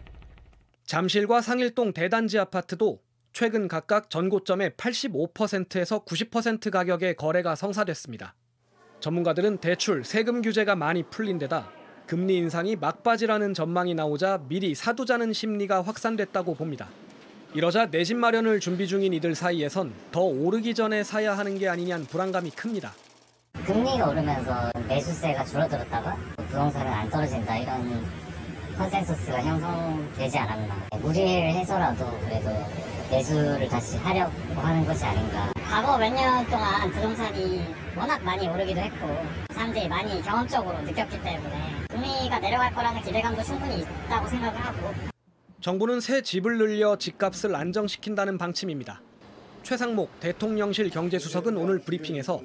잠실과 상일동 대단지 아파트도 최근 각각 전고점의 85%에서 90% 가격의 거래가 성사됐습니다. 전문가들은 대출, 세금 규제가 많이 풀린 데다 금리 인상이 막바지라는 전망이 나오자 미리 사두자는 심리가 확산됐다고 봅니다. 이러자 내 집 마련을 준비 중인 이들 사이에선 더 오르기 전에 사야 하는 게 아니냐는 불안감이 큽니다. 금리가 오르면서 매수세가 줄어들었다가 부동산은 안 떨어진다 이런 컨센서스가 형성되지 않았나. 무리를 해서라도 그래도 매수를 다시 하려고 하는 것이 아닌가. 과거 몇 년 동안 부동산이 워낙 많이 오르기도 했고 사람들이 많이 경험적으로 느꼈기 때문에 금리가 내려갈 거라는 기대감도 충분히 있다고 생각을 하고 정부는 새 집을 늘려 집값을 안정시킨다는 방침입니다. 최상목 대통령실 경제수석은 오늘 브리핑에서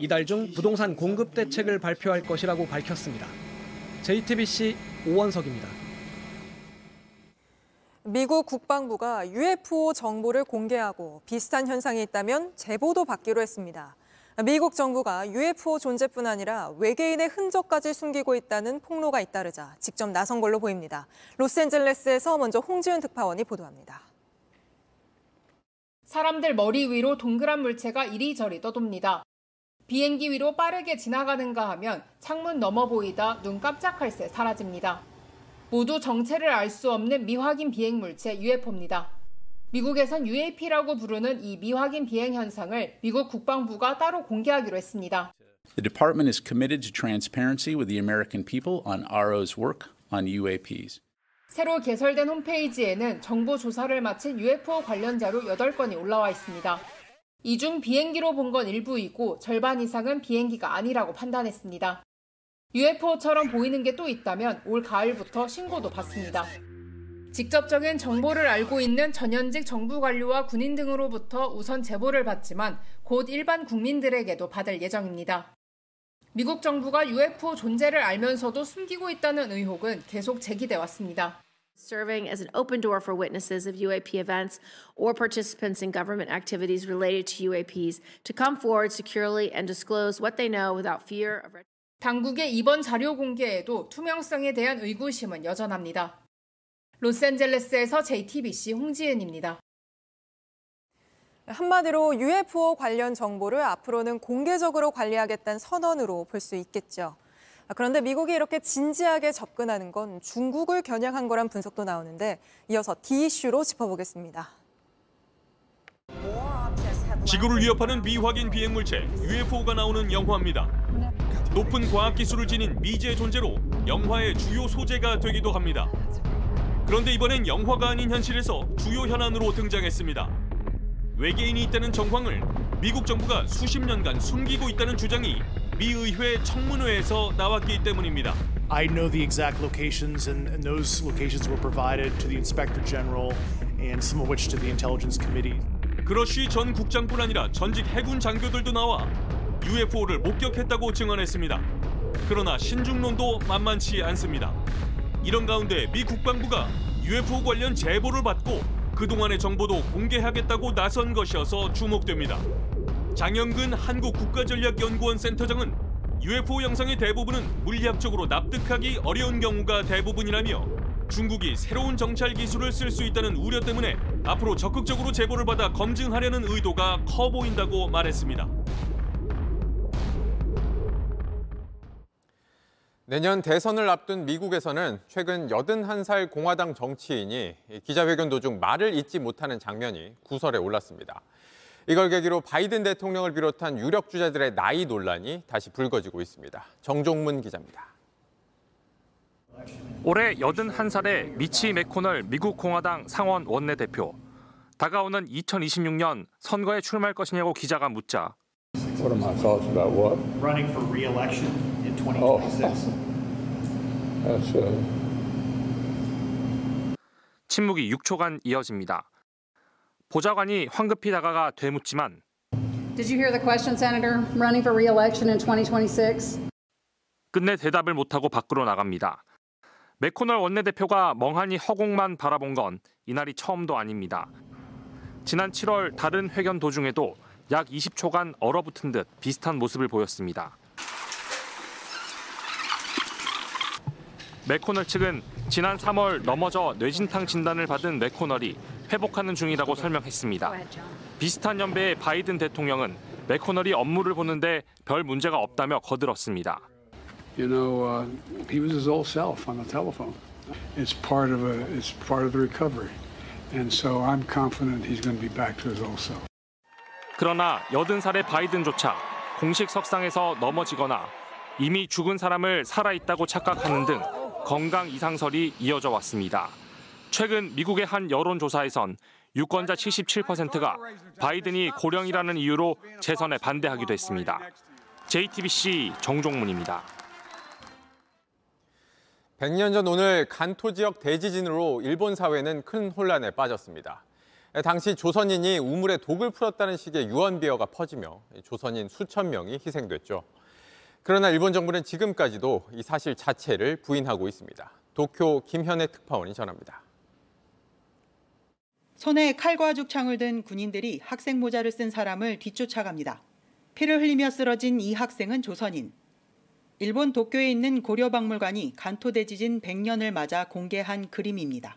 이달 중 부동산 공급 대책을 발표할 것이라고 밝혔습니다. JTBC 오원석입니다. 미국 국방부가 UFO 정보를 공개하고 비슷한 현상이 있다면 제보도 받기로 했습니다. 미국 정부가 UFO 존재뿐 아니라 외계인의 흔적까지 숨기고 있다는 폭로가 잇따르자 직접 나선 걸로 보입니다. 로스앤젤레스에서 먼저 홍지은 특파원이 보도합니다. 사람들 머리 위로 동그란 물체가 이리저리 떠돕니다. 비행기 위로 빠르게 지나가는가 하면 창문 너머 보이다 눈 깜짝할 새 사라집니다. 모두 정체를 알 수 없는 미확인 비행 물체 UFO입니다. 미국에선 UAP라고 부르는 이 미확인 비행 현상을 미국 국방부가 따로 공개하기로 했습니다. The department is committed to transparency with the American people on RO's work on UAPs. 새로 개설된 홈페이지에는 정부 조사를 마친 UFO 관련 자료 8건이 올라와 있습니다. 이 중 비행기로 본 건 일부이고 절반 이상은 비행기가 아니라고 판단했습니다. UFO처럼 보이는 게 또 있다면 올 가을부터 신고도 받습니다. 직접적인 정보를 알고 있는 전현직 정부 관료와 군인 등으로부터 우선 제보를 받지만 곧 일반 국민들에게도 받을 예정입니다. 미국 정부가 UFO 존재를 알면서도 숨기고 있다는 의혹은 계속 제기돼 왔습니다. serving as an open door for witnesses of UAP events or participants in government activities related to UAPs to come forward securely and disclose what they know without fear of 당국의 이번 자료 공개에도 투명성에 대한 의구심은 여전합니다. 로스앤젤레스에서 JTBC 홍지은입니다. 한마디로 UFO 관련 정보를 앞으로는 공개적으로 관리하겠다는 선언으로 볼 수 있겠죠. 그런데 미국이 이렇게 진지하게 접근하는 건 중국을 겨냥한 거란 분석도 나오는데 이어서 D 이슈로 짚어보겠습니다. 지구를 위협하는 미확인 비행물체 UFO가 나오는 영화입니다. 높은 과학 기술을 지닌 미지의 존재로 영화의 주요 소재가 되기도 합니다. 그런데 이번엔 영화가 아닌 현실에서 주요 현안으로 등장했습니다. 외계인이 있다는 정황을 미국 정부가 수십 년간 숨기고 있다는 주장이 미 의회 청문회에서 나왔기 때문입니다. I know the exact locations, and, and those locations were provided to the Inspector General and some of which to the Intelligence Committee. 그러쉬 전 국장뿐 아니라 전직 해군 장교들도 나와 UFO를 목격했다고 증언했습니다. 그러나 신중론도 만만치 않습니다. 이런 가운데 미 국방부가 UFO 관련 제보를 받고 그동안의 정보도 공개하겠다고 나선 것이어서 주목됩니다. 장영근 한국국가전략연구원 센터장은 UFO 영상의 대부분은 물리학적으로 납득하기 어려운 경우가 대부분이라며 중국이 새로운 정찰 기술을 쓸 수 있다는 우려 때문에 앞으로 적극적으로 제보를 받아 검증하려는 의도가 커 보인다고 말했습니다. 내년 대선을 앞둔 미국에서는 최근 81살 공화당 정치인이 기자회견 도중 말을 잇지 못하는 장면이 구설에 올랐습니다. 이걸 계기로 바이든 대통령을 비롯한 유력 주자들의 나이 논란이 다시 불거지고 있습니다. 정종문 기자입니다. 올해 81살의 미치 맥코널 미국 공화당 상원 원내대표. 다가오는 2026년 선거에 출마할 것이냐고 기자가 묻자 What are my thoughts about what? Running for re-election in Oh, 2026. that's uh, 침묵이 6초간 이어집니다. 보좌관이 황급히 다가가 되묻지만 Did you hear the question, Senator? Running for re-election in 2026? 끝내 대답을 못하고 밖으로 나갑니다. 맥코널 원내대표가 멍하니 허공만 바라본 건 이날이 처음도 아닙니다. 지난 7월 다른 회견 도중에도 약 20초간 얼어붙은 듯 비슷한 모습을 보였습니다. 맥코널 측은 지난 3월 넘어져 뇌진탕 진단을 받은 맥코널이 회복하는 중이라고 설명했습니다. 비슷한 연배의 바이든 대통령은 맥코널이 업무를 보는데 별 문제가 없다며 거들었습니다. you know, uh, he was his old self on the telephone. It's part of a, it's part of the recovery, and so I'm confident he's going to be back to his old self. 그러나 80살의 바이든조차 공식 석상에서 넘어지거나 이미 죽은 사람을 살아있다고 착각하는 등 건강 이상설이 이어져 왔습니다. 최근 미국의 한 여론조사에선 유권자 77%가 바이든이 고령이라는 이유로 재선에 반대하기도 했습니다. JTBC 정종문입니다. 100년 전 오늘 간토 지역 대지진으로 일본 사회는 큰 혼란에 빠졌습니다. 당시 조선인이 우물에 독을 풀었다는 식의 유언 비어가 퍼지며 조선인 수천 명이 희생됐죠. 그러나 일본 정부는 지금까지도 이 사실 자체를 부인하고 있습니다. 도쿄 김현애 특파원이 전합니다. 손에 칼과 죽창을 든 군인들이 학생 모자를 쓴 사람을 뒤쫓아갑니다. 피를 흘리며 쓰러진 이 학생은 조선인. 일본 도쿄에 있는 고려 박물관이 간토 대지진 100년을 맞아 공개한 그림입니다.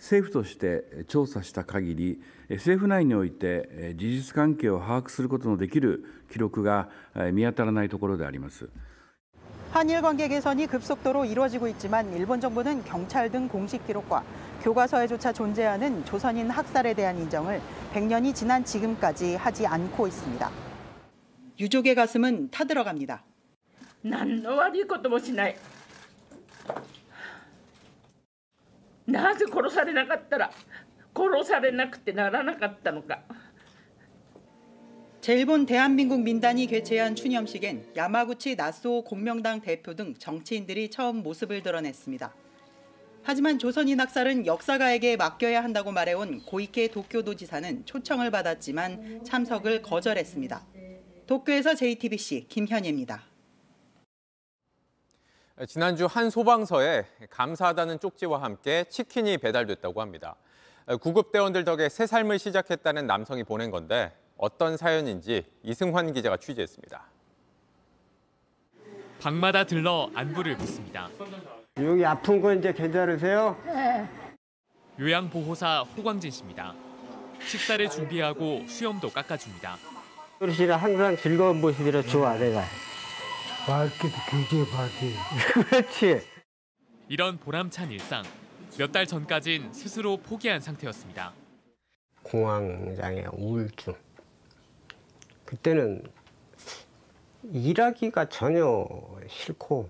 政府として調査した限り、政府内において事実関係を把握することのできる記録が見当たらないところであります。 한일 관계 개선이 급속도로 이루어지고 있지만 일본 정부는 경찰 등 공식 기록과 교과서에조차 존재하는 조선인 학살에 대한 인정을 100년이 지난 지금까지 하지 않고 있습니다. 유족의 가슴은 타들어갑니다. 何の悪いこともしない なぜ殺されなかったら殺されなくてならなかったのか 제일본 대한민국 민단이 개최한 추념식엔 야마구치 나스오 공명당 대표 등 정치인들이 처음 모습을 드러냈습니다. 하지만 조선인 학살은 역사가에게 맡겨야 한다고 말해온 고이케 도쿄도지사는 초청을 받았지만 참석을 거절했습니다. 도쿄에서 JTBC 김현예입니다. 지난주 한 소방서에 감사하다는 쪽지와 함께 치킨이 배달됐다고 합니다. 구급대원들 덕에 새 삶을 시작했다는 남성이 보낸 건데 어떤 사연인지 이승환 기자가 취재했습니다. 방마다 들러 안부를 묻습니다. 여기 아픈 거 이제 괜찮으세요? 요양보호사 호광진 씨입니다. 식사를 준비하고 수염도 깎아줍니다. 어르신은 항상 즐거운 모습이라 좋아 내가. 밝기도 굉장히 밝게. [LAUGHS] 그렇지. 이런 보람찬 일상. 몇 달 전까진 스스로 포기한 상태였습니다. 공황장애, 우울증. 그때는 일하기가 전혀 싫고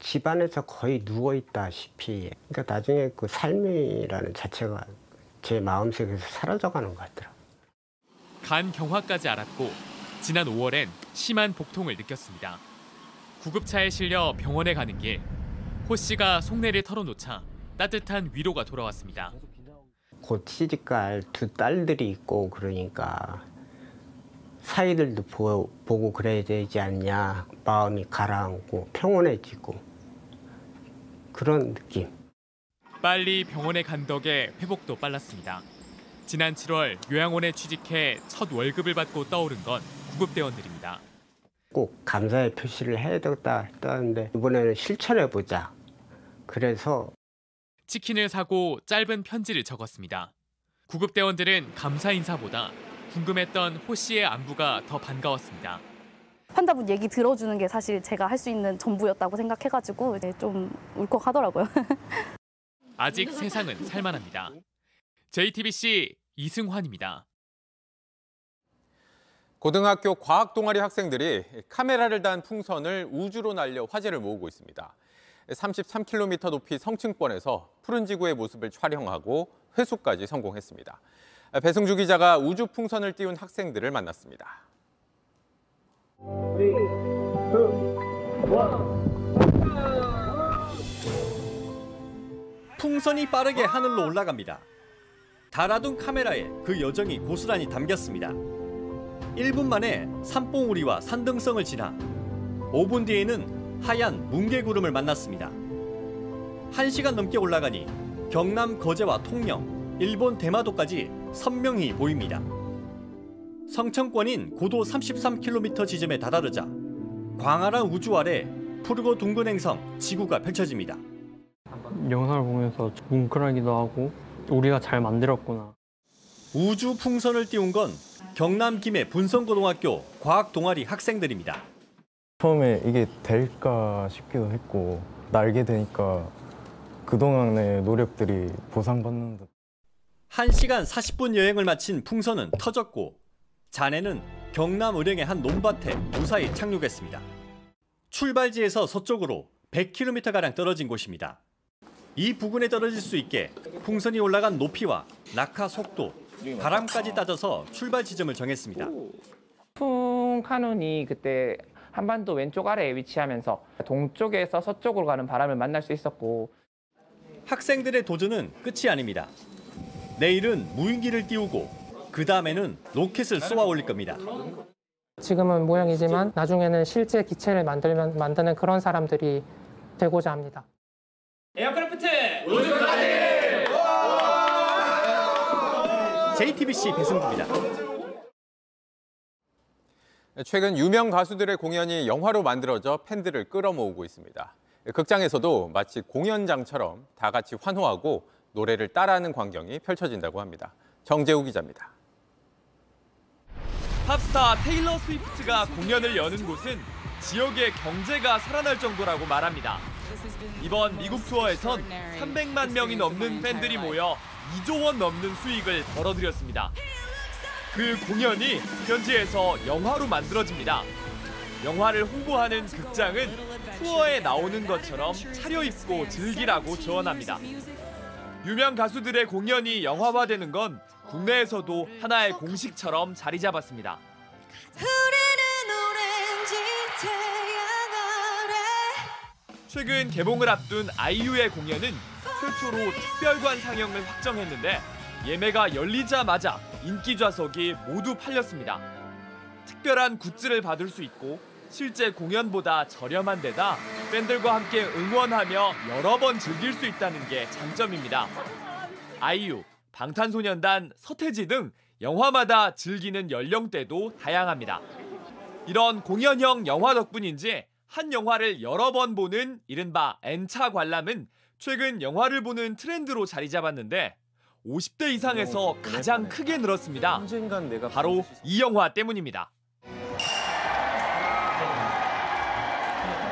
집안에서 거의 누워 있다시피. 그러니까 나중에 그 삶이라는 자체가 제 마음속에서 사라져가는 것 같더라고요. 간 경화까지 앓았고 지난 5월엔 심한 복통을 느꼈습니다. 구급차에 실려 병원에 가는 길, 호 씨가 속내를 털어놓자 따뜻한 위로가 돌아왔습니다. 곧 시집갈 두 딸들이 있고 그러니까 사이들도 보, 보고 그래야 되지 않냐 마음이 가라앉고 평온해지고 그런 느낌. 빨리 병원에 간 덕에 회복도 빨랐습니다. 지난 7월 요양원에 취직해 첫 월급을 받고 떠오른 건 구급대원들입니다. 꼭 감사의 표시를 해야 되겠다 했다는데 이번에는 실천해 보자. 그래서 치킨을 사고 짧은 편지를 적었습니다. 구급대원들은 감사 인사보다 궁금했던 호 씨의 안부가 더 반가웠습니다. 환자분 얘기 들어주는 게 사실 제가 할 수 있는 전부였다고 생각해가지고 이제 좀 울컥하더라고요. [LAUGHS] 아직 세상은 살만합니다. JTBC 이승환입니다. 고등학교 과학 동아리 학생들이 카메라를 단 풍선을 우주로 날려 화제를 모으고 있습니다. 33km 높이 성층권에서 푸른 지구의 모습을 촬영하고 회수까지 성공했습니다. 배승주 기자가 우주 풍선을 띄운 학생들을 만났습니다. 풍선이 빠르게 하늘로 올라갑니다. 달아둔 카메라에 그 여정이 고스란히 담겼습니다. 1분 만에 산봉우리와 산등성을 지나 5분 뒤에는 하얀 뭉게구름을 만났습니다. 1시간 넘게 올라가니 경남 거제와 통영, 일본 대마도까지 선명히 보입니다. 성층권인 고도 33km 지점에 다다르자 광활한 우주 아래 푸르고 둥근 행성 지구가 펼쳐집니다. 영상을 보면서 뭉클하기도 하고 우리가 잘 만들었구나. 우주 풍선을 띄운 건 경남 김해 분성고등학교 과학 동아리 학생들입니다. 처음에 이게 될까 싶기도 했고 날게 되니까 그동안의 노력들이 보상받는 듯. 1시간 40분 여행을 마친 풍선은 터졌고 잔해는 경남 의령의 한 논밭에 무사히 착륙했습니다. 출발지에서 서쪽으로 100km가량 떨어진 곳입니다. 이 부근에 떨어질 수 있게 풍선이 올라간 높이와 낙하 속도, 바람까지 따져서 출발 지점을 정했습니다. 풍 카논이 그때 한반도 왼쪽 아래에 위치하면서 동쪽에서 서쪽으로 가는 바람을 만날 수 있었고 학생들의 도전은 끝이 아닙니다. 내일은 무인기를 띄우고 그 다음에는 로켓을 쏘아 올릴 겁니다. 지금은 모형이지만 나중에는 실제 기체를 만들면 만드는 그런 사람들이 되고자 합니다. aircraft 우주까지! JTBC 배승구입니다. 최근 유명 가수들의 공연이 영화로 만들어져 팬들을 끌어모으고 있습니다. 극장에서도 마치 공연장처럼 다 같이 환호하고 노래를 따라하는 광경이 펼쳐진다고 합니다. 정재우 기자입니다. 팝스타 테일러 스위프트가 공연을 여는 곳은 지역의 경제가 살아날 정도라고 말합니다. 이번 미국 투어에선 300만 명이 넘는 팬들이 모여 2조 원 넘는 수익을 벌어들였습니다. 그 공연이 현지에서 영화로 만들어집니다. 영화를 홍보하는 극장은 투어에 나오는 것처럼 차려입고 즐기라고 조언합니다. 유명 가수들의 공연이 영화화되는 건 국내에서도 하나의 공식처럼 자리 잡았습니다. 최근 개봉을 앞둔 아이유의 공연은 최초로 특별관 상영을 확정했는데 예매가 열리자마자 인기 좌석이 모두 팔렸습니다. 특별한 굿즈를 받을 수 있고 실제 공연보다 저렴한 데다 팬들과 함께 응원하며 여러 번 즐길 수 있다는 게 장점입니다. 아이유, 방탄소년단, 서태지 등 영화마다 즐기는 연령대도 다양합니다. 이런 공연형 영화 덕분인지 한 영화를 여러 번 보는 이른바 N차 관람은 최근 영화를 보는 트렌드로 자리 잡았는데 50대 이상에서 가장 크게 늘었습니다. 바로 이 영화 때문입니다.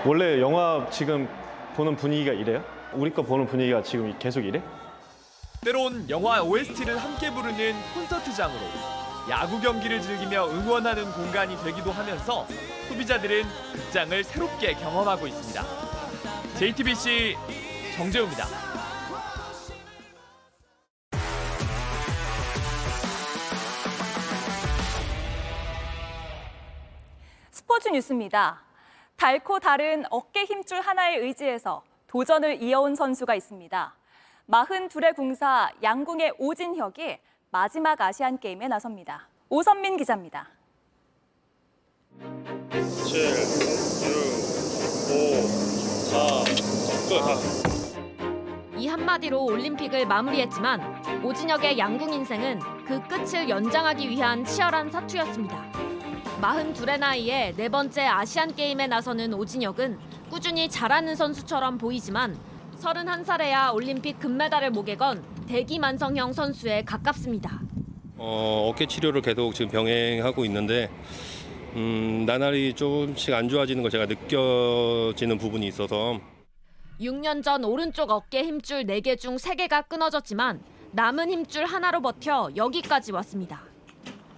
원래 영화 지금 보는 분위기가 이래요? 우리 거 보는 분위기가 지금 계속 이래? 때론 영화 OST를 함께 부르는 콘서트장으로 야구 경기를 즐기며 응원하는 공간이 되기도 하면서 소비자들은 극장을 새롭게 경험하고 있습니다. JTBC 정재우입니다. 스포츠 뉴스입니다. 닳고 다른 어깨 힘줄 하나에 의지해서 도전을 이어온 선수가 있습니다. 42의 궁사 양궁의 오진혁이 마지막 아시안 게임에 나섭니다. 오선민 기자입니다. 7, 6, 5, 4, 끝. 이 한마디로 올림픽을 마무리했지만 오진혁의 양궁 인생은 그 끝을 연장하기 위한 치열한 사투였습니다. 42의 나이에 네 번째 아시안 게임에 나서는 오진혁은 꾸준히 잘하는 선수처럼 보이지만 31살에야 올림픽 금메달을 목에 건 대기만성형 선수에 가깝습니다. 어, 어깨 치료를 계속 지금 병행하고 있는데 음, 나날이 조금씩 안 좋아지는 걸 제가 느껴지는 부분이 있어서 6년 전 오른쪽 어깨 힘줄 4개 중 3개가 끊어졌지만 남은 힘줄 하나로 버텨 여기까지 왔습니다.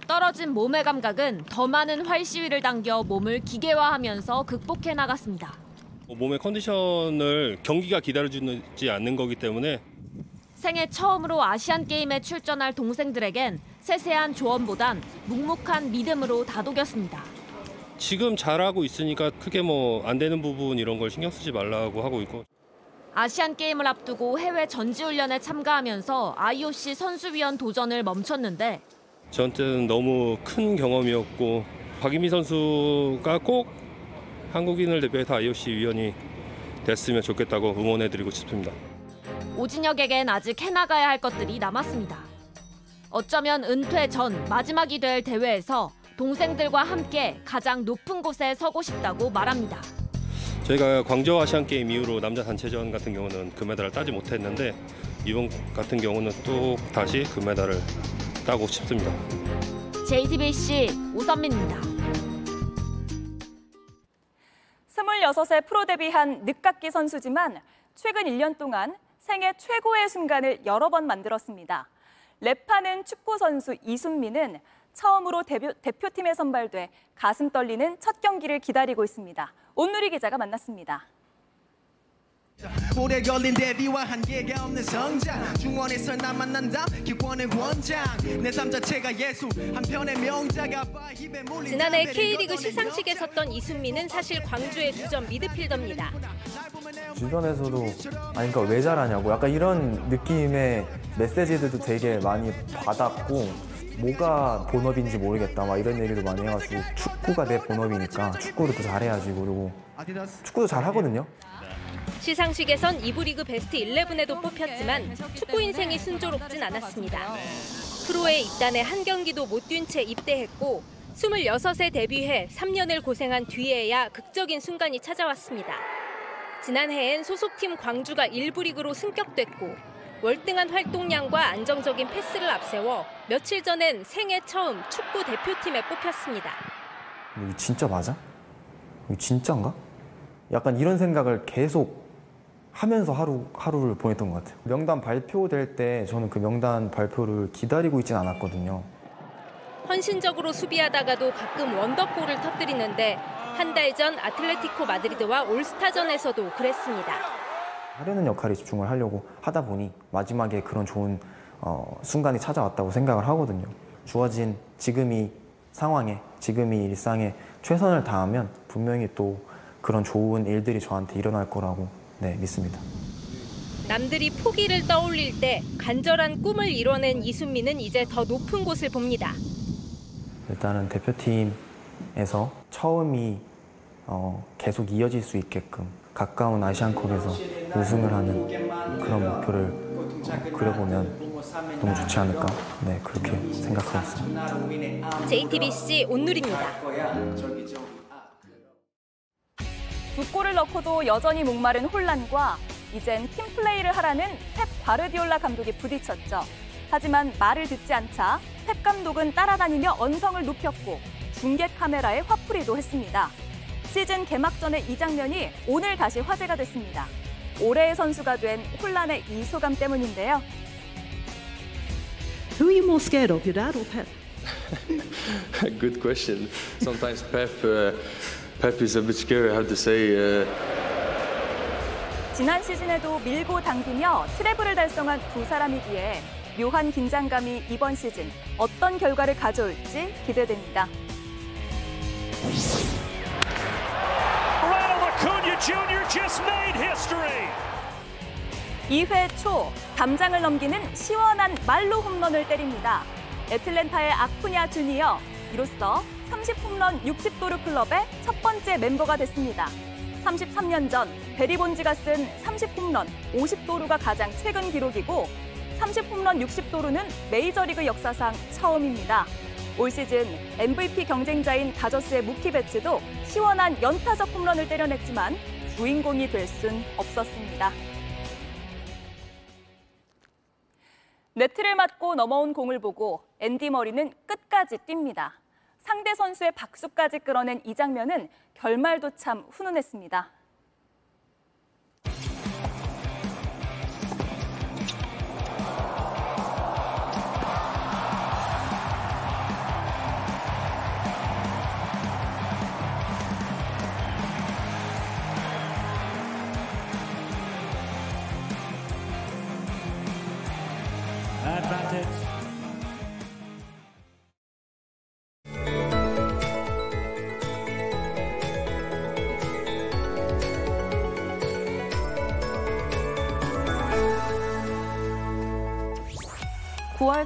떨어진 몸의 감각은 더 많은 활 시위를 당겨 몸을 기계화하면서 극복해 나갔습니다. 몸의 컨디션을 경기가 기다려주지 않는 거기 때문에 생애 처음으로 아시안 게임에 출전할 동생들에겐 세세한 조언보단 묵묵한 믿음으로 다독였습니다. 지금 잘하고 있으니까 크게 뭐 안 되는 부분 이런 걸 신경 쓰지 말라고 하고 있고 아시안 게임을 앞두고 해외 전지 훈련에 참가하면서 IOC 선수위원 도전을 멈췄는데 저한테는 너무 큰 경험이었고 박인미 선수가 꼭 한국인을 대표해서 IOC 위원이 됐으면 좋겠다고 응원해드리고 싶습니다. 오진혁에겐 아직 해나가야 할 것들이 남았습니다. 어쩌면 은퇴 전 마지막이 될 대회에서 동생들과 함께 가장 높은 곳에 서고 싶다고 말합니다. 저희가 광저우 아시안 게임 이후로 남자 단체전 같은 경우는 금메달을 따지 못했는데 이번 같은 경우는 또 다시 금메달을 따고 싶습니다. JTBC 오선민입니다. 26세 프로 데뷔한 늦깎이 선수지만 최근 1년 동안 생애 최고의 순간을 여러 번 만들었습니다. 랩하는 축구 선수 이순민은 처음으로 대표, 대표팀에 선발돼 가슴 떨리는 첫 경기를 기다리고 있습니다. 온누리 기자가 만났습니다. 오래 걸린 데뷔와 한계가 없는 성장. 중원에서 나 만난다. 기권의 원장. 내 삶 자체가 예술 한편의 명작아 입에 몰린 지난해 K리그 시상식에 섰던 이순민은 사실 광주의 주전 미드필더입니다. 주변에서도 아니 그러니까 왜 잘하냐고. 약간 이런 느낌의 메시지들도 되게 많이 받았고 뭐가 본업인지 모르겠다. 막 이런 얘기도 많이 해가지고 축구가 내 본업이니까 축구를 더 잘해야지 그리고. 축구도 잘하거든요. 시상식에선 2부 리그 베스트 11에도 뽑혔지만 축구 인생이 순조롭진 않았습니다. 프로에 입단해 한 경기도 못 뛴 채 입대했고 26세 데뷔해 3년을 고생한 뒤에야 극적인 순간이 찾아왔습니다. 지난해엔 소속팀 광주가 1부 리그로 승격됐고 월등한 활동량과 안정적인 패스를 앞세워 며칠 전엔 생애 처음 축구 대표팀에 뽑혔습니다. 이거 진짜 맞아? 이거 진짜인가? 약간 이런 생각을 계속 하면서 하루, 하루를 보냈던 것 같아요. 명단 발표될 때 저는 그 명단 발표를 기다리고 있진 않았거든요. 헌신적으로 수비하다가도 가끔 원더골을 터뜨리는데 한 달 전 아틀레티코 마드리드와 올스타전에서도 그랬습니다. 하려는 역할에 집중을 하려고 하다 보니 마지막에 그런 좋은 어, 순간이 찾아왔다고 생각을 하거든요. 주어진 지금 이 상황에, 지금 이 일상에 최선을 다하면 분명히 또 그런 좋은 일들이 저한테 일어날 거라고 네, 믿습니다. 남들이 포기를 떠올릴 때 간절한 꿈을 이뤄낸 이순민은 이제 더 높은 곳을 봅니다. 일단은 대표팀에서 처음이 어, 계속 이어질 수 있게끔 가까운 아시안컵에서 우승을 하는 그런 목표를 어, 그려보면 너무 좋지 않을까 네 그렇게 생각하고 있습니다. JTBC 온누리입니다. 두 골을 넣고도 여전히 목마른 혼란과 이젠 팀플레이를 하라는 펩 과르디올라 감독이 부딪혔죠. 하지만 말을 듣지 않자 펩 감독은 따라다니며 언성을 높였고 중계 카메라에 화풀이도 했습니다. 시즌 개막전의 이 장면이 오늘 다시 화제가 됐습니다. 올해의 선수가 된 혼란의 이 소감 때문인데요. Who are you more scared of, your dad or Pep? [LAUGHS] Good question. Sometimes Pep, uh, Pep is a bit scary. I have to say. Uh... 지난 시즌에도 밀고 당기며 트래블을 달성한 두 사람이기에 묘한 긴장감이 이번 시즌 어떤 결과를 가져올지 기대됩니다. Ronald Acuna Jr. just made history. 2회 초 담장을 넘기는 시원한 말로 홈런을 때립니다. 애틀랜타의 아쿠냐 주니어 이로써 30홈런 60도루 클럽의 첫 번째 멤버가 됐습니다. 33년 전 베리 본지가 쓴 30홈런 50도루가 가장 최근 기록이고 30홈런 60도루는 메이저리그 역사상 처음입니다. 올 시즌 MVP 경쟁자인 다저스의 무키 베츠도 시원한 연타석 홈런을 때려냈지만 주인공이 될 순 없었습니다. 네트를 맞고 넘어온 공을 보고 앤디 머리는 끝까지 뜁니다. 상대 선수의 박수까지 끌어낸 이 장면은 결말도 참 훈훈했습니다.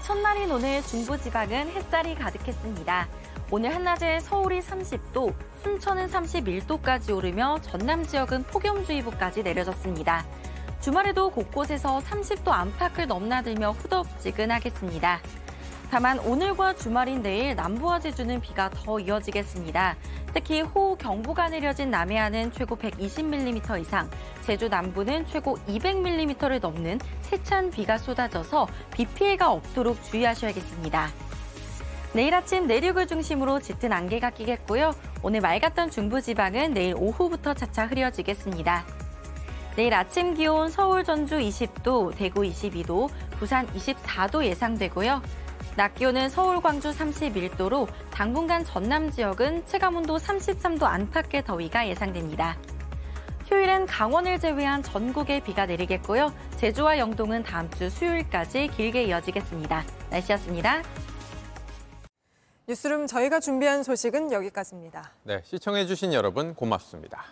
첫날인 오늘 중부지방은 햇살이 가득했습니다. 오늘 한낮에 서울이 30도, 순천은 31도까지 오르며 전남 지역은 폭염주의보까지 내려졌습니다. 주말에도 곳곳에서 30도 안팎을 넘나들며 후덥지근하겠습니다. 다만 오늘과 주말인 내일 남부와 제주는 비가 더 이어지겠습니다. 특히 호우 경보가 내려진 남해안은 최고 120mm 이상, 제주 남부는 최고 200mm를 넘는 세찬 비가 쏟아져서 비 피해가 없도록 주의하셔야겠습니다. 내일 아침 내륙을 중심으로 짙은 안개가 끼겠고요. 오늘 맑았던 중부지방은 내일 오후부터 차차 흐려지겠습니다. 내일 아침 기온 서울, 전주 20도, 대구 22도, 부산 24도 예상되고요. 낮 기온은 서울, 광주 31도로 당분간 전남 지역은 체감온도 33도 안팎의 더위가 예상됩니다. 휴일은 강원을 제외한 전국에 비가 내리겠고요. 제주와 영동은 다음 주 수요일까지 길게 이어지겠습니다. 날씨였습니다. 뉴스룸 저희가 준비한 소식은 여기까지입니다. 네, 시청해주신 여러분 고맙습니다.